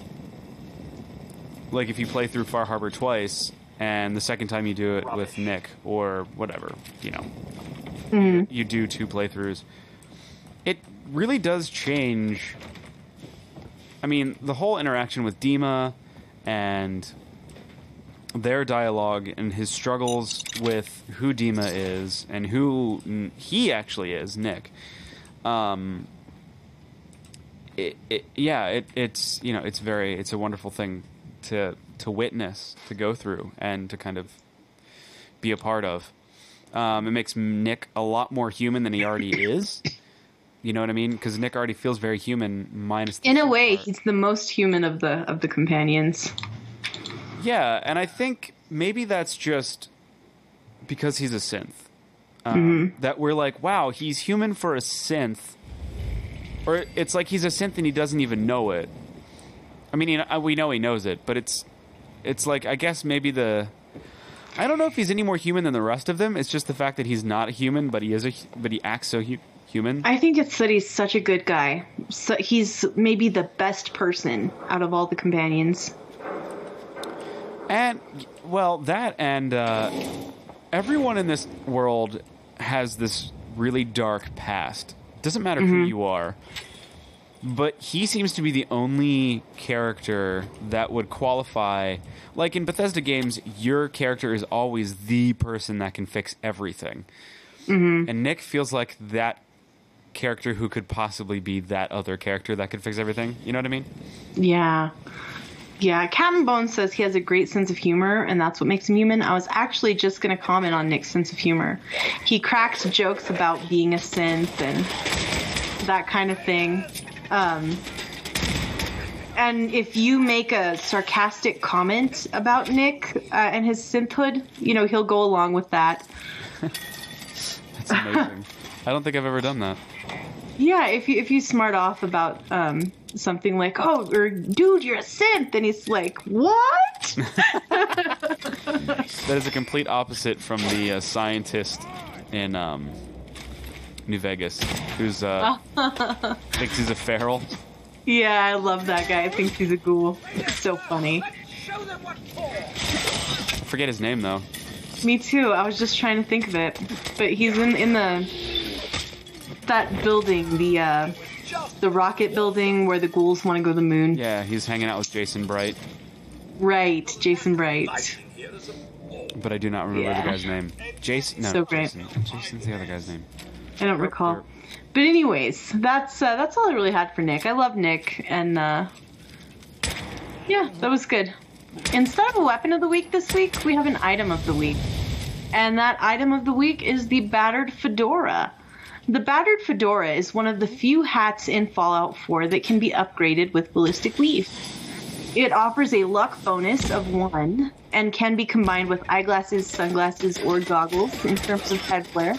like if you play through Far Harbor twice, and the second time you do it with Nick or whatever, you know, mm. you do two playthroughs. It really does change. I mean, the whole interaction with Dima and their dialogue and his struggles with who Dima is and who he actually is, Nick. Um, it, it, yeah, it, it's you know, it's very, it's a wonderful thing to to witness, to go through, and to kind of be a part of. Um, it makes Nick a lot more human than he already is. You know what I mean? Because Nick already feels very human, minus the In a way, part. he's the most human of the of the companions. Yeah, and I think maybe that's just because he's a synth. Um, That we're like, wow, he's human for a synth. Or it's like he's a synth and he doesn't even know it. I mean, you we know he knows it, but it's it's like I guess maybe the I don't know if he's any more human than the rest of them. It's just the fact that he's not a human, but he is a but he acts so hu- human. I think it's that he's such a good guy. So he's maybe the best person out of all the companions. And well, that and uh, everyone in this world has this really dark past. Doesn't matter who you are, but he seems to be the only character that would qualify. Like in Bethesda games, your character is always the person that can fix everything, and Nick feels like that character who could possibly be that other character that could fix everything. You know what I mean? Yeah. Yeah, Captain Bone says he has a great sense of humor, and that's what makes him human. I was actually just going to comment on Nick's sense of humor. He cracks jokes about being a synth and that kind of thing. Um, and if you make a sarcastic comment about Nick uh, and his synthhood, you know, he'll go along with that. That's amazing. I don't think I've ever done that. Yeah, if you if you smart off about um, something like, "Oh, or dude, you're a synth," and he's like, "What?" That is a complete opposite from the uh, scientist in um, New Vegas, who's uh, thinks he's a feral. yeah, I love that guy. I think he's a ghoul. It's so funny. Let's show them what for. I forget his name though. Me too. I was just trying to think of it, but he's in in the that building, the uh, the rocket building where the ghouls want to go to the moon. Yeah, he's hanging out with Jason Bright, Right, Jason Bright. Here is a but I do not remember Yeah. the guy's name. Jason. No, So. Jason. Jason's the other guy's name. I don't recall. But anyways, that's uh, that's all I really had for Nick. I love Nick, and uh, yeah, that was good. Instead of a weapon of the week this week, we have an item of the week, and that item of the week is the battered fedora. The battered fedora is one of the few hats in Fallout 4 that can be upgraded with ballistic weave. It offers a luck bonus of one and can be combined with eyeglasses, sunglasses, or goggles in terms of head flare.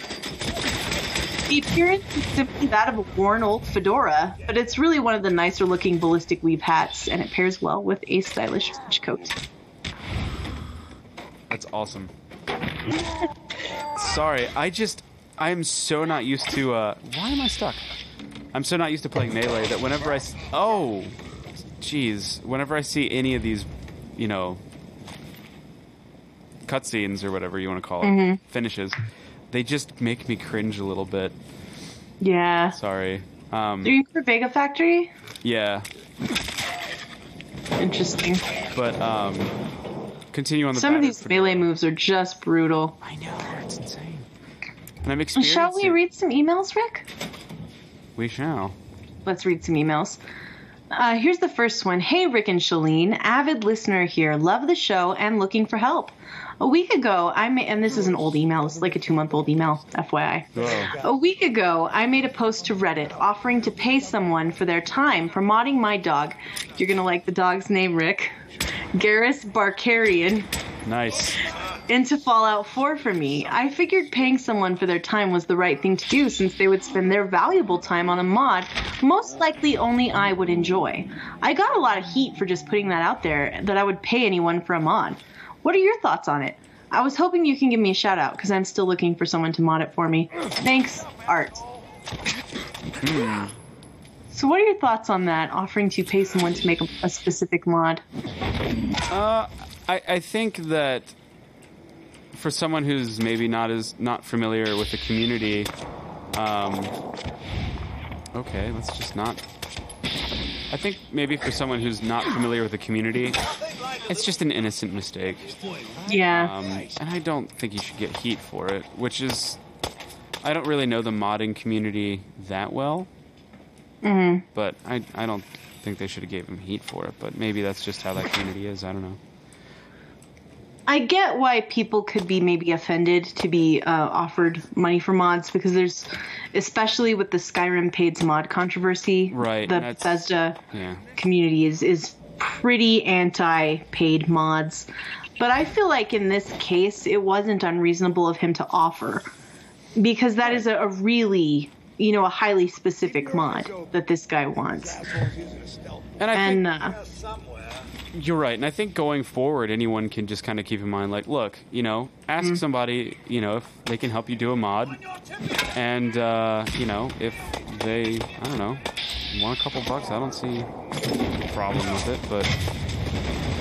The appearance is simply that of a worn old fedora, but it's really one of the nicer looking ballistic weave hats, and it pairs well with a stylish trench coat. That's awesome. Sorry, I just I am so not used to. Uh, why am I stuck? I'm so not used to playing melee that whenever I oh, jeez, whenever I see any of these, you know, cutscenes or whatever you want to call it, Mm-hmm. finishes, they just make me cringe a little bit. Yeah. Sorry. Um, Are you Corvega Factory? yeah, Interesting. but um, continue on the. Some of these melee moves are just brutal. I know it's insane. And I'm experiencing. Shall we read some emails, Rick? We shall. Let's read some emails. Uh, here's the first one. Hey, Rick and Shalene, avid listener here. Love the show and looking for help. A week ago, I made, and this is an old email. It's like a two month old email, FYI. Whoa. A week ago, I made a post to Reddit offering to pay someone for their time for modding my dog. You're gonna like the dog's name, Rick. Garrus Barkarian Nice. Into Fallout 4 for me. I figured paying someone for their time was the right thing to do since they would spend their valuable time on a mod most likely only I would enjoy. I got a lot of heat for just putting that out there that I would pay anyone for a mod. What are your thoughts on it? I was hoping you can give me a shout out because I'm still looking for someone to mod it for me. Thanks, Art. So, what are your thoughts on that? Offering to pay someone to make a, a specific mod? Uh, I, I think that for someone who's maybe not as not familiar with the community, um, okay, let's just not. I think maybe for someone who's not familiar with the community, it's just an innocent mistake, Yeah. um, and I don't think you should get heat for it. Which is, I don't really know the modding community that well, Mm-hmm. but I I don't think they should have gave him heat for it. But maybe that's just how that community is. I don't know. I get why people could be maybe offended to be uh, offered money for mods because there's, especially with the Skyrim paid mod controversy, Right, The Bethesda Yeah. community is is pretty anti paid mods, but I feel like in this case it wasn't unreasonable of him to offer because that is a, a really you know a highly specific mod that this guy wants, And I and think uh, you're right. And I think going forward, anyone can just kind of keep in mind, like, look, you know, ask Mm-hmm. somebody, you know, if they can help you do a mod, and uh, you know, if they, I don't know, want a couple bucks, I don't see a problem with it. But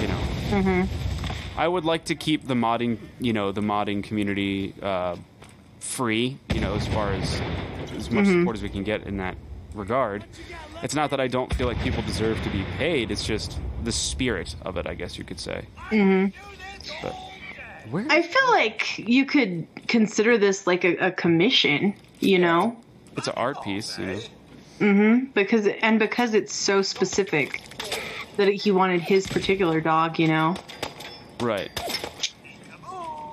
you know, Mm-hmm. I would like to keep the modding, you know, the modding community uh, free, you know, as far as as much Mm-hmm. support as we can get in that regard. It's not that I don't feel like people deserve to be paid. It's just the spirit of it, I guess you could say. Mm-hmm. But where? I feel like you could consider this like a, a commission, you know, it's an art piece, you know. because and because it's so specific that he wanted his particular dog, you know. Right.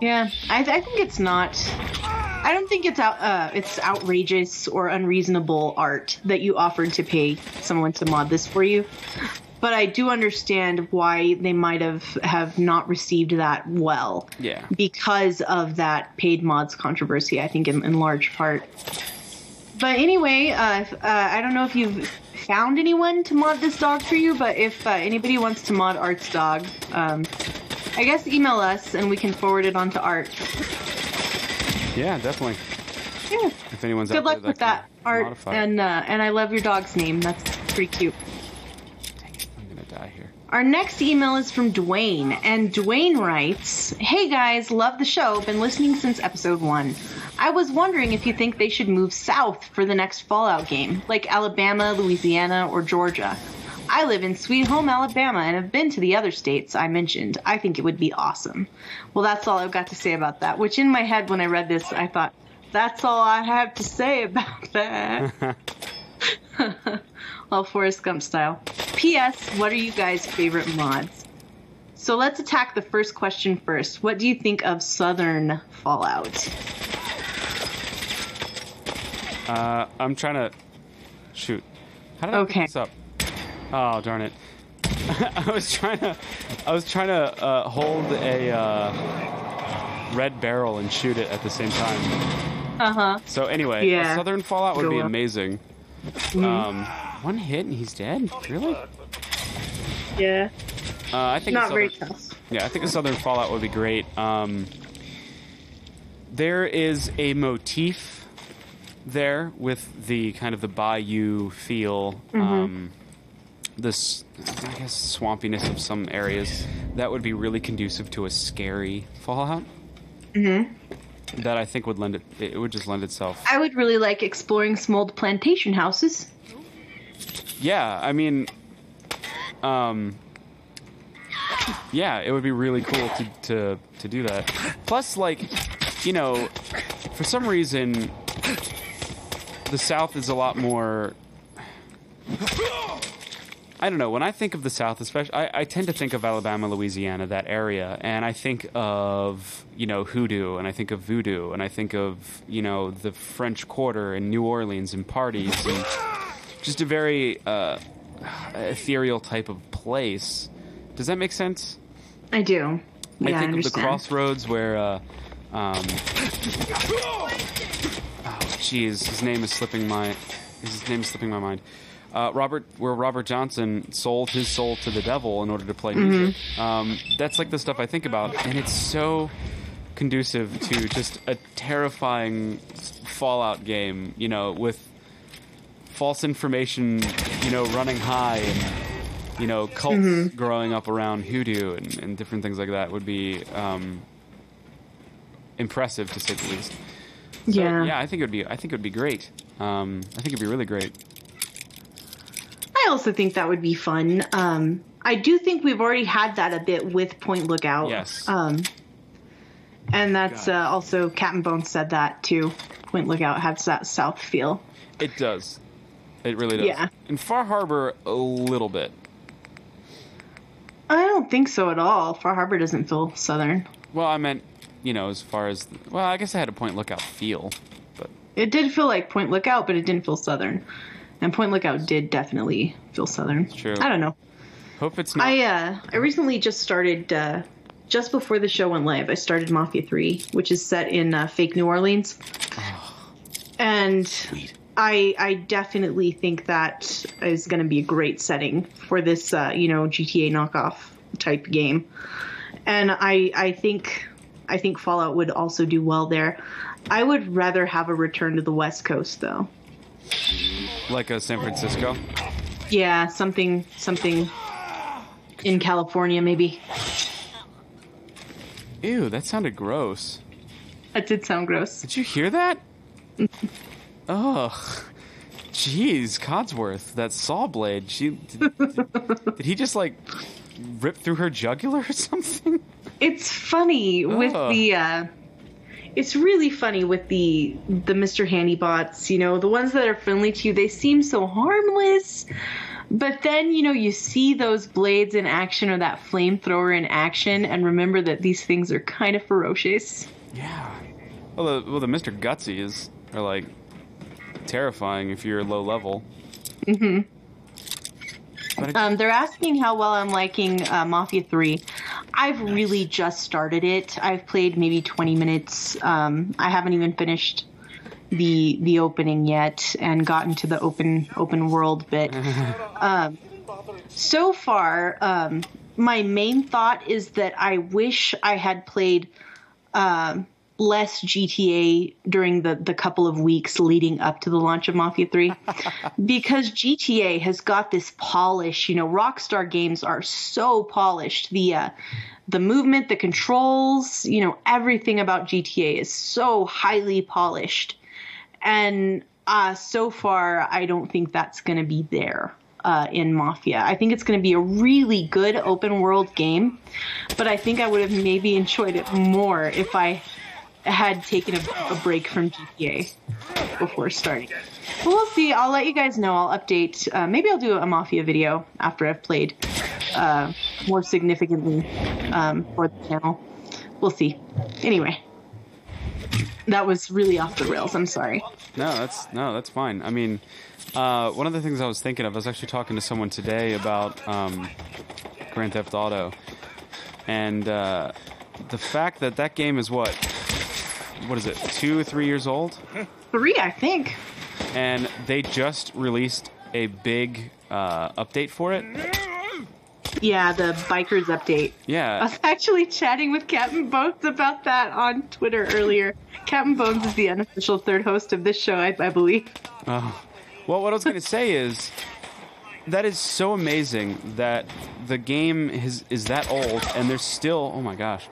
Yeah, I, I think it's not. I don't think it's out. Uh, it's outrageous or unreasonable art that you offered to pay someone to mod this for you. But I do understand why they might have have not received that well. Yeah. Because of that paid mods controversy, I think in, in large part. But anyway, uh, if- uh, I don't know if you've found anyone to mod this dog for you, but if uh, anybody wants to mod Art's dog, um, I guess email us and we can forward it on to Art. Yeah, definitely. Yeah. If anyone's Good out luck there with that, Art, modify and uh, and I love your dog's name. That's pretty cute. I'm gonna die here. Our next email is from Dwayne, and Dwayne writes, Hey guys, love the show, been listening since episode one. I was wondering if you think they should move south for the next Fallout game, like Alabama, Louisiana, or Georgia. I live in Sweet Home, Alabama, and have been to the other states I mentioned. I think it would be awesome. Well, that's all I've got to say about that, which in my head when I read this, I thought, that's all I have to say about that. Well, Forrest Gump style. P.S. What are you guys' favorite mods? So let's attack the first question first. What do you think of Southern Fallout? Uh, I'm trying to shoot. How did I Okay. pick this up? Oh darn it! I was trying to, I was trying to uh, hold a uh, red barrel and shoot it at the same time. Uh huh. So anyway, Yeah. Southern Fallout would Go be up. amazing. Mm-hmm. Um, one hit and he's dead. Really? Yeah. Uh, I think a Not very Southern- tough. Yeah, I think a Southern Fallout would be great. Um, there is a motif there with the kind of the bayou feel. Mm-hmm. Um, this, I guess, swampiness of some areas that would be really conducive to a scary Fallout. Mm-hmm. That I think would lend it. It would just lend itself. I would really like exploring some old plantation houses. Yeah, I mean, um, yeah, it would be really cool to to to do that. Plus, like, you know, for some reason, the South is a lot more. I don't know. When I think of the South, especially, I, I tend to think of Alabama, Louisiana, that area, and I think of you know hoodoo, and I think of voodoo, and I think of you know the French Quarter and New Orleans and parties, and just a very uh, ethereal type of place. Does that make sense? I do. Yeah, I I, think of the crossroads where, uh, um, oh, jeez, his name is slipping my, his name is slipping my mind. Uh, Robert, where Robert Johnson sold his soul to the devil in order to play music. Um, that's like the stuff I think about, and it's so conducive to just a terrifying Fallout game. You know, with false information, you know, running high and you know, cults growing up around hoodoo and, and different things like that would be um, impressive to say the least. So, Yeah. yeah, I think it would be. I think it would be great. Um, I think it'd be really great. I also think that would be fun. Um, I do think we've already had that a bit with Point Lookout. Yes. Um, and that's uh, also Captain Bones said that too. Point Lookout has that South feel. It does. It really does. Yeah. In Far Harbor, a little bit. I don't think so at all. Far Harbor doesn't feel Southern. Well, I meant, you know, as far as well, I guess I had a Point Lookout feel, but It did feel like Point Lookout, but it didn't feel Southern. And Point Lookout did definitely feel Southern. true. I don't know. hope it's not. I uh, I recently just started uh, just before the show went live. I started Mafia Three, which is set in uh, fake New Orleans, and I I definitely think that is going to be a great setting for this uh, you know GTA knockoff type game, and I I think I think Fallout would also do well there. I would rather have a return to the West Coast though. like a San Francisco. Yeah, something something in California maybe. Ew, that sounded gross. That did sound gross. Did you hear that? Ugh. Jeez, Codsworth, that saw blade. She did, did, did he just like rip through her jugular or something? It's funny with the uh it's really funny with the the Mr. Handy bots, you know, the ones that are friendly to you, they seem so harmless. But then, you know, you see those blades in action or that flamethrower in action and remember that these things are kind of ferocious. Yeah. Well, the, well, the Mr. Gutsy is are like terrifying if you're low level. Mm-hmm. Um, they're asking how well I'm liking uh, Mafia 3. I've really just started it. I've played maybe 20 minutes. Um, I haven't even finished the the opening yet and gotten to the open open world bit. um, so far, um, my main thought is that I wish I had played um, less GTA during the, the couple of weeks leading up to the launch of Mafia 3 because GTA has got this polish. You know, Rockstar games are so polished. The uh, the movement, the controls, you know, everything about GTA is so highly polished. And uh, so far, I don't think that's going to be there uh, in Mafia. I think it's going to be a really good open world game, but I think I would have maybe enjoyed it more if I had taken a, a break from GTA before starting. But we'll see. I'll let you guys know. I'll update. Uh, maybe I'll do a Mafia video after I've played uh, more significantly um, for the channel. We'll see. Anyway, that was really off the rails. I'm sorry. no, that's no, that's fine. I mean, uh, one of the things I was thinking of, I was actually talking to someone today about um, Grand Theft Auto, and uh, the fact that that game is what, what is it, two three years old? Three, I think. and they just released a big uh, update for it. Yeah, the bikers update. Yeah. I was actually chatting with Captain Bones about that on Twitter earlier. Captain Bones is the unofficial third host of this show, I, I believe. Oh. Well, what I was going to say is that is so amazing that the game is is that old and they're still oh my gosh,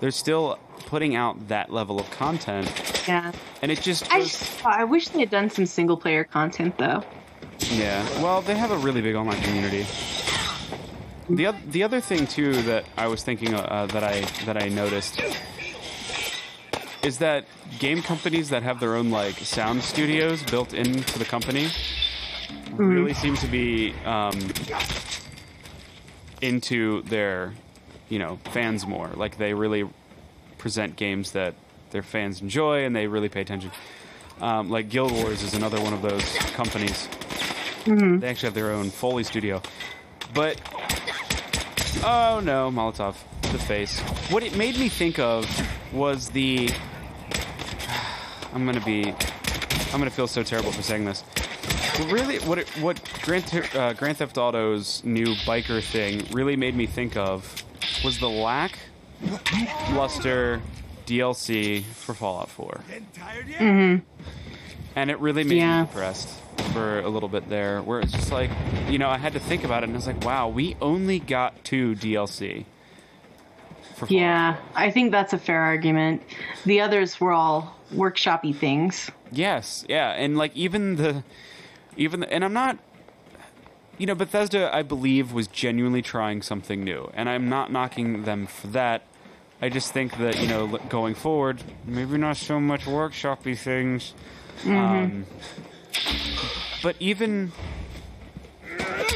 they're still putting out that level of content Yeah. and it just I, just, I wish they had done some single player content though. yeah. Well, they have a really big online community. The oth- the other thing too that I was thinking uh, that I that I noticed is that game companies that have their own like sound studios built into the company really seem to be um, into their you know fans more. Like they really present games that their fans enjoy and they really pay attention. Um, like Guild Wars is another one of those companies. They actually have their own Foley studio, but oh no, Molotov, the face. What it made me think of was the. I'm gonna be. I'm gonna feel so terrible for saying this. But really, what it, what Grand, uh, Grand Theft Auto's new biker thing really made me think of was the lack luster DLC for Fallout 4, Getting tired yet? and it really made Yeah. me depressed for a little bit there, where it's just like, you know, I had to think about it, and I was like, wow, we only got two DLC. For Fallout Yeah, I think that's a fair argument. The others were all workshoppy things. Yes, yeah, and like even the, even the, and I'm not, you know, Bethesda, I believe, was genuinely trying something new, and I'm not knocking them for that. I just think that you know, going forward, maybe not so much workshoppy things, um, but even,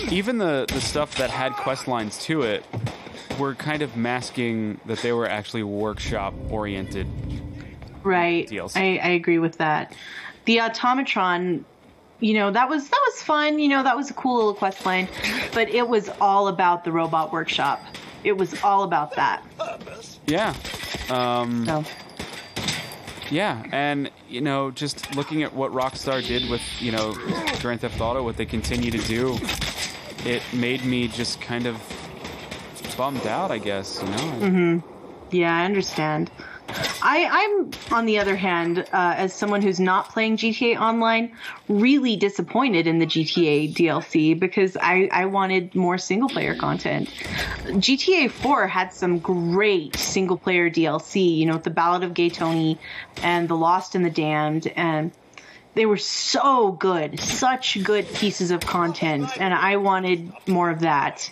even the the stuff that had quest lines to it were kind of masking that they were actually workshop oriented. Right. DLC. I, I agree with that. The automatron, you know, that was that was fun. You know, that was a cool little quest line, but it was all about the robot workshop. It was all about that. Yeah. Um, So Yeah, and you know, just looking at what Rockstar did with you know Grand Theft Auto, what they continue to do, it made me just kind of bummed out. I guess you know. Mhm. yeah, I understand. I, I'm, on the other hand, uh, as someone who's not playing GTA Online, really disappointed in the GTA DLC because I, I wanted more single player content. GTA 4 had some great single player DLC, you know, The Ballad of Gay Tony and The Lost and the Damned, and they were so good, such good pieces of content, and I wanted more of that.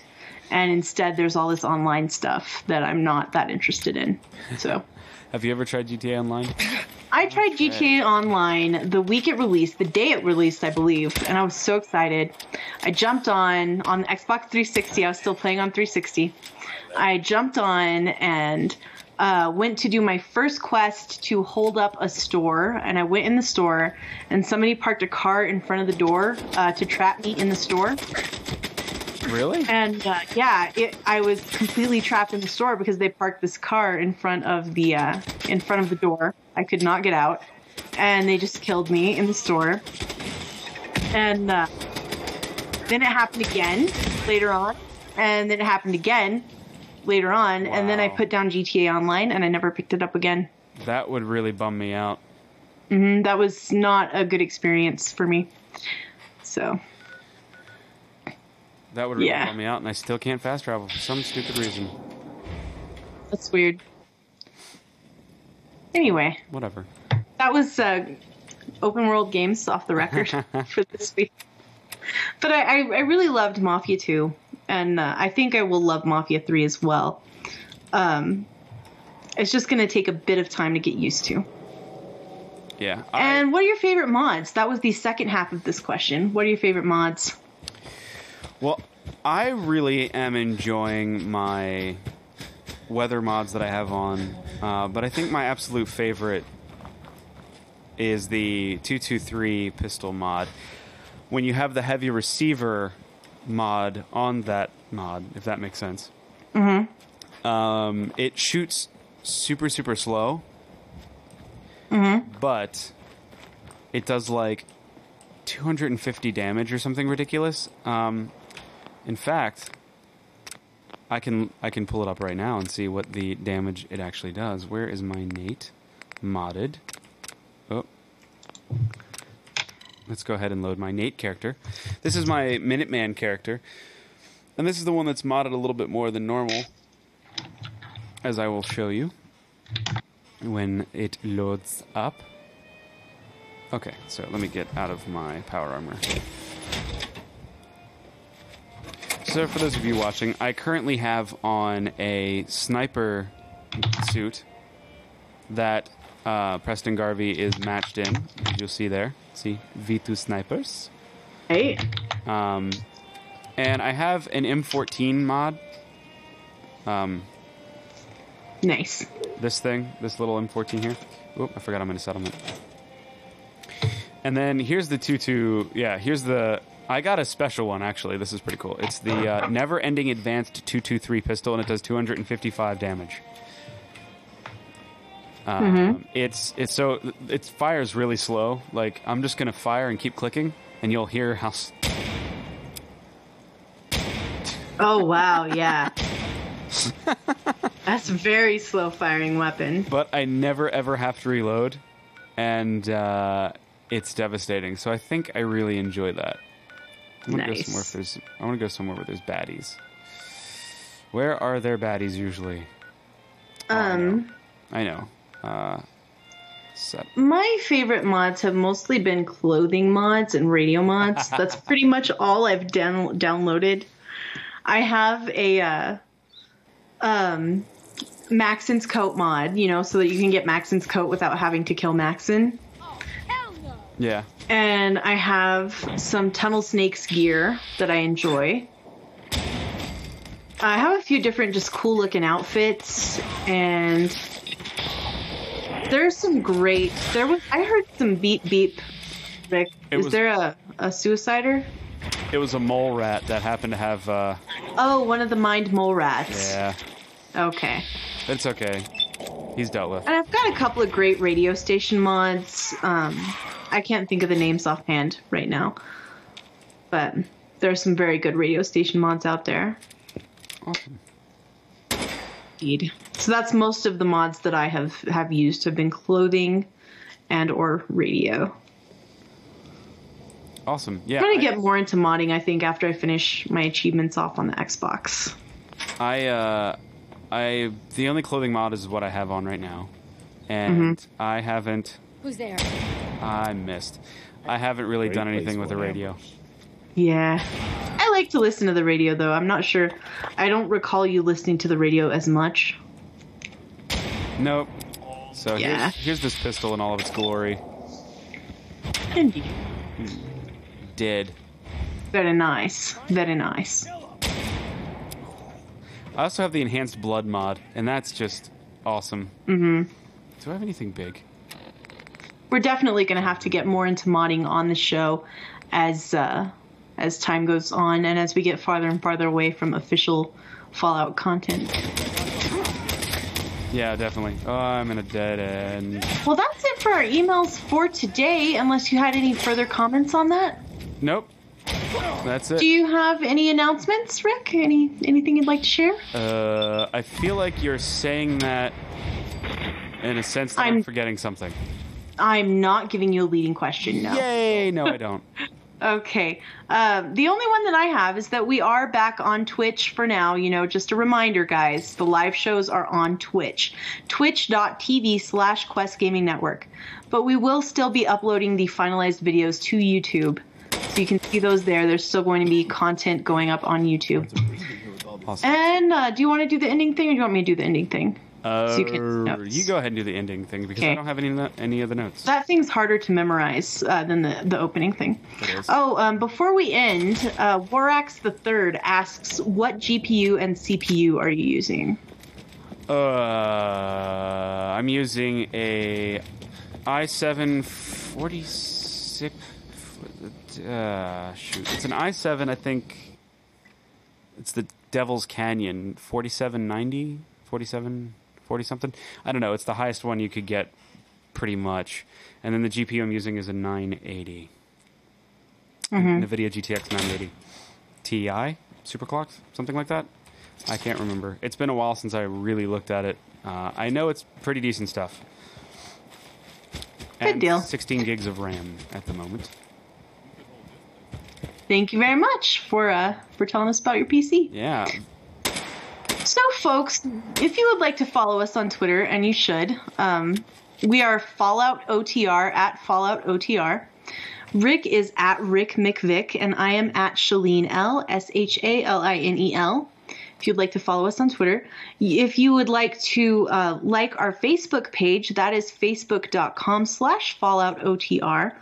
And instead, there's all this online stuff that I'm not that interested in. So. Have you ever tried GTA Online? I tried GTA Online the week it released, the day it released, I believe, and I was so excited. I jumped on on the Xbox 360. I was still playing on 360. I jumped on and uh, went to do my first quest to hold up a store, and I went in the store, and somebody parked a car in front of the door uh, to trap me in the store. Really? And uh, yeah, it, I was completely trapped in the store because they parked this car in front of the uh, in front of the door. I could not get out, and they just killed me in the store. And uh, then it happened again later on, and then it happened again later on, and then I put down GTA Online, and I never picked it up again. That would really bum me out. And that was not a good experience for me. So That would really Yeah. me out, and I still can't fast travel for some stupid reason. that's weird. Anyway. Whatever. that was uh, open world games off the record for this week. But I, I, I really loved Mafia 2, and uh, I think I will love Mafia 3 as well. Um, it's just going to take a bit of time to get used to. Yeah. I- And what are your favorite mods? That was the second half of this question. What are your favorite mods? Well, I really am enjoying my weather mods that I have on, uh, but I think my absolute favorite is the 223 pistol mod. When you have the heavy receiver mod on that mod, if that makes sense, mm-hmm. um, it shoots super, super slow, but it does like 250 damage or something ridiculous. Um, in fact, I can I can pull it up right now and see what the damage it actually does. Where is my Nate modded? Oh. Let's go ahead and load my Nate character. This is my Minuteman character. And this is the one that's modded a little bit more than normal, as I will show you when it loads up. Okay, so let me get out of my power armor. So, for those of you watching, I currently have on a sniper suit that uh, Preston Garvey is matched in. as You'll see there. See, V2 snipers. Hey. Um, and I have an M14 mod. Um, Nice. this thing, this little M14 here. Oop, I forgot I'm in a settlement. And then here's the 2-2. Yeah, here's the. I got a special one actually. This is pretty cool. It's the uh, Never Ending Advanced 223 pistol, and it does 255 damage. Um, It's it's so it fires really slow. Like I'm just gonna fire and keep clicking, and you'll hear how s- Oh wow, yeah. That's a very slow firing weapon. but I never ever have to reload, and uh, it's devastating. So I think I really enjoy that. I want to go Nice. somewhere if there's. I want to go somewhere where there's baddies. Where are there baddies usually? Um I know. Uh, set. my favorite mods have mostly been clothing mods and radio mods. That's pretty much all I've down- downloaded. I have a uh, um Maxson's coat mod, you know, so that you can get Maxson's coat without having to kill Maxson. Yeah. and I have some Tunnel Snakes gear that I enjoy. I have a few different just cool looking outfits and there's some great there was I heard some beep beep Rick. It Is was- there a, a suicider? It was a mole rat that happened to have. Uh, Oh, one of the mind mole rats. yeah. Okay. It's okay. He's dealt with. And I've got a couple of great radio station mods. Um, I can't think of the names offhand right now, but there are some very good radio station mods out there. Awesome. Indeed. So that's most of the mods that I have have used have been clothing and or radio. Awesome. Yeah. I'm gonna I- get more into modding, I think, after I finish my achievements off on the Xbox. I uh, I the only clothing mod is what I have on right now, and Mm-hmm. I haven't. Who's there? I missed. I haven't really Great done anything with the for an radio. Yeah. I like to listen to the radio though. I'm not sure. I don't recall you listening to the radio as much. Nope. So Yeah. here's, here's this pistol in all of its glory. Indeed. Dead. Very nice. Very nice. I also have the enhanced blood mod, and that's just awesome. Mm-hmm. Do I have anything big? We're definitely going to have to get more into modding on the show as uh, as time goes on and as we get farther and farther away from official Fallout content. Yeah, definitely. Oh, I'm in a dead end. Well, that's it for our emails for today. Unless you had any further comments on that, Nope. That's it. do you have any announcements, Rick? Any anything you'd like to share? Uh, I feel like you're saying that in a sense that I'm, I'm- forgetting something. I'm not giving you a leading question. No. Yay! No, I don't. Okay. Um, the only one that I have is that we are back on Twitch for now. You know, just a reminder, guys, the live shows are on Twitch. Twitch.tv slash Quest Gaming Network. But we will still be uploading the finalized videos to YouTube. So you can see those there. There's still going to be content going up on YouTube. Awesome. And uh, do you want to do the ending thing or do you want me to do the ending thing? Uh, you can- you go ahead and do the ending thing because I don't have any any of the notes. That thing's harder to memorize uh, than the, the opening thing. It is. Oh, um, before we end, uh, Warax the Third asks, "What GPU and CPU are you using?" Uh, I'm using a i7 46. Uh, shoot, it's an i7. I think it's the Devil's Canyon 4790, 47, 40 something. I don't know. It's the highest one you could get, pretty much. And then the GPU I'm using is a 980. NVIDIA GTX 980 Ti, superclocked, something like that. I can't remember. It's been a while since I really looked at it. Uh, I know it's pretty decent stuff. Good And deal. 16 gigs of RAM at the moment. Thank you very much for uh, for telling us about your PC. Yeah. So, folks, if you would like to follow us on Twitter, and you should, um, we are Fallout OTR at Fallout OTR. Rick is at Rick McVick, and I am at Shaline L S H A L I N E L. If you'd like to follow us on Twitter, if you would like to uh, like our Facebook page, that is facebook.com slash Fallout OTR.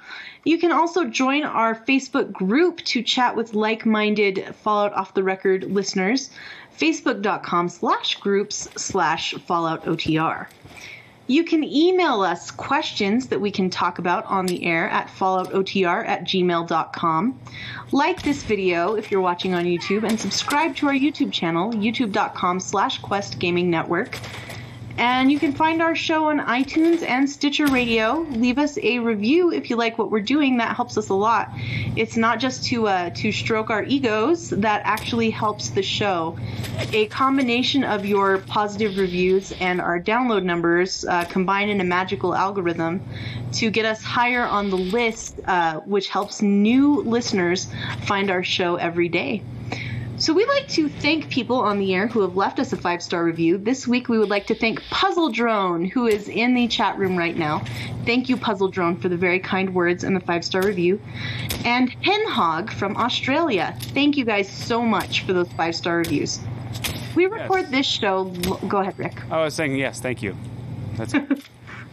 You can also join our Facebook group to chat with like-minded Fallout Off the Record listeners. Facebook.com slash groups slash Fallout OTR. You can email us questions that we can talk about on the air at falloutotr at gmail.com. Like this video if you're watching on YouTube and subscribe to our YouTube channel, youtube.com slash quest gaming network. And you can find our show on iTunes and Stitcher Radio. Leave us a review if you like what we're doing. That helps us a lot. It's not just to uh, to stroke our egos. That actually helps the show. A combination of your positive reviews and our download numbers uh, combine in a magical algorithm to get us higher on the list, uh, which helps new listeners find our show every day. So we like to thank people on the air who have left us a five star review. This week we would like to thank Puzzle Drone, who is in the chat room right now. Thank you, Puzzle Drone, for the very kind words and the five star review. And Henhog from Australia. Thank you guys so much for those five star reviews. We record Yes. this show. Go ahead, Rick. I was saying yes, thank you. That's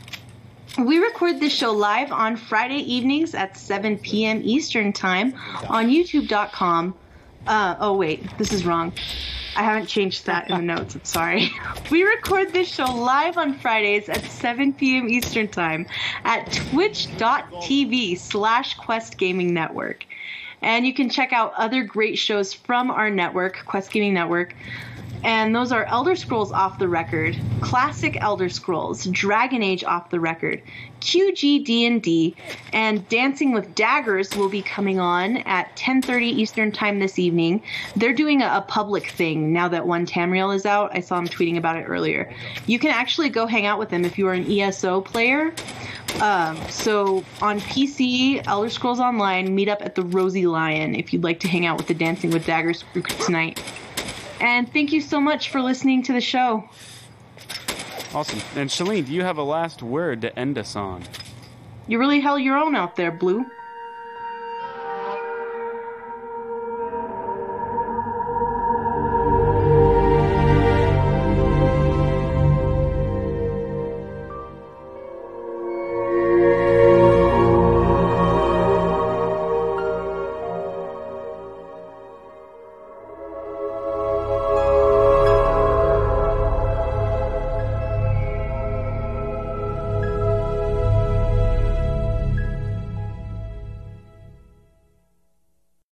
We record this show live on Friday evenings at 7 p.m. Eastern Time on YouTube.com. Uh, oh, wait, this is wrong. I haven't changed that in the notes. I'm sorry. We record this show live on Fridays at 7 p.m. Eastern Time at twitch.tv slash Quest Gaming Network. And you can check out other great shows from our network, Quest Gaming Network. And those are Elder Scrolls Off the Record, Classic Elder Scrolls, Dragon Age Off the Record, QG D&D, and Dancing with Daggers will be coming on at 10:30 Eastern Time this evening. They're doing a, a public thing now that One Tamriel is out. I saw him tweeting about it earlier. You can actually go hang out with them if you are an ESO player. Um, so on PC, Elder Scrolls Online, meet up at the Rosy Lion if you'd like to hang out with the Dancing with Daggers crew tonight. And thank you so much for listening to the show. awesome. And Shalene, do you have a last word to end us on? You really held your own out there, Blue.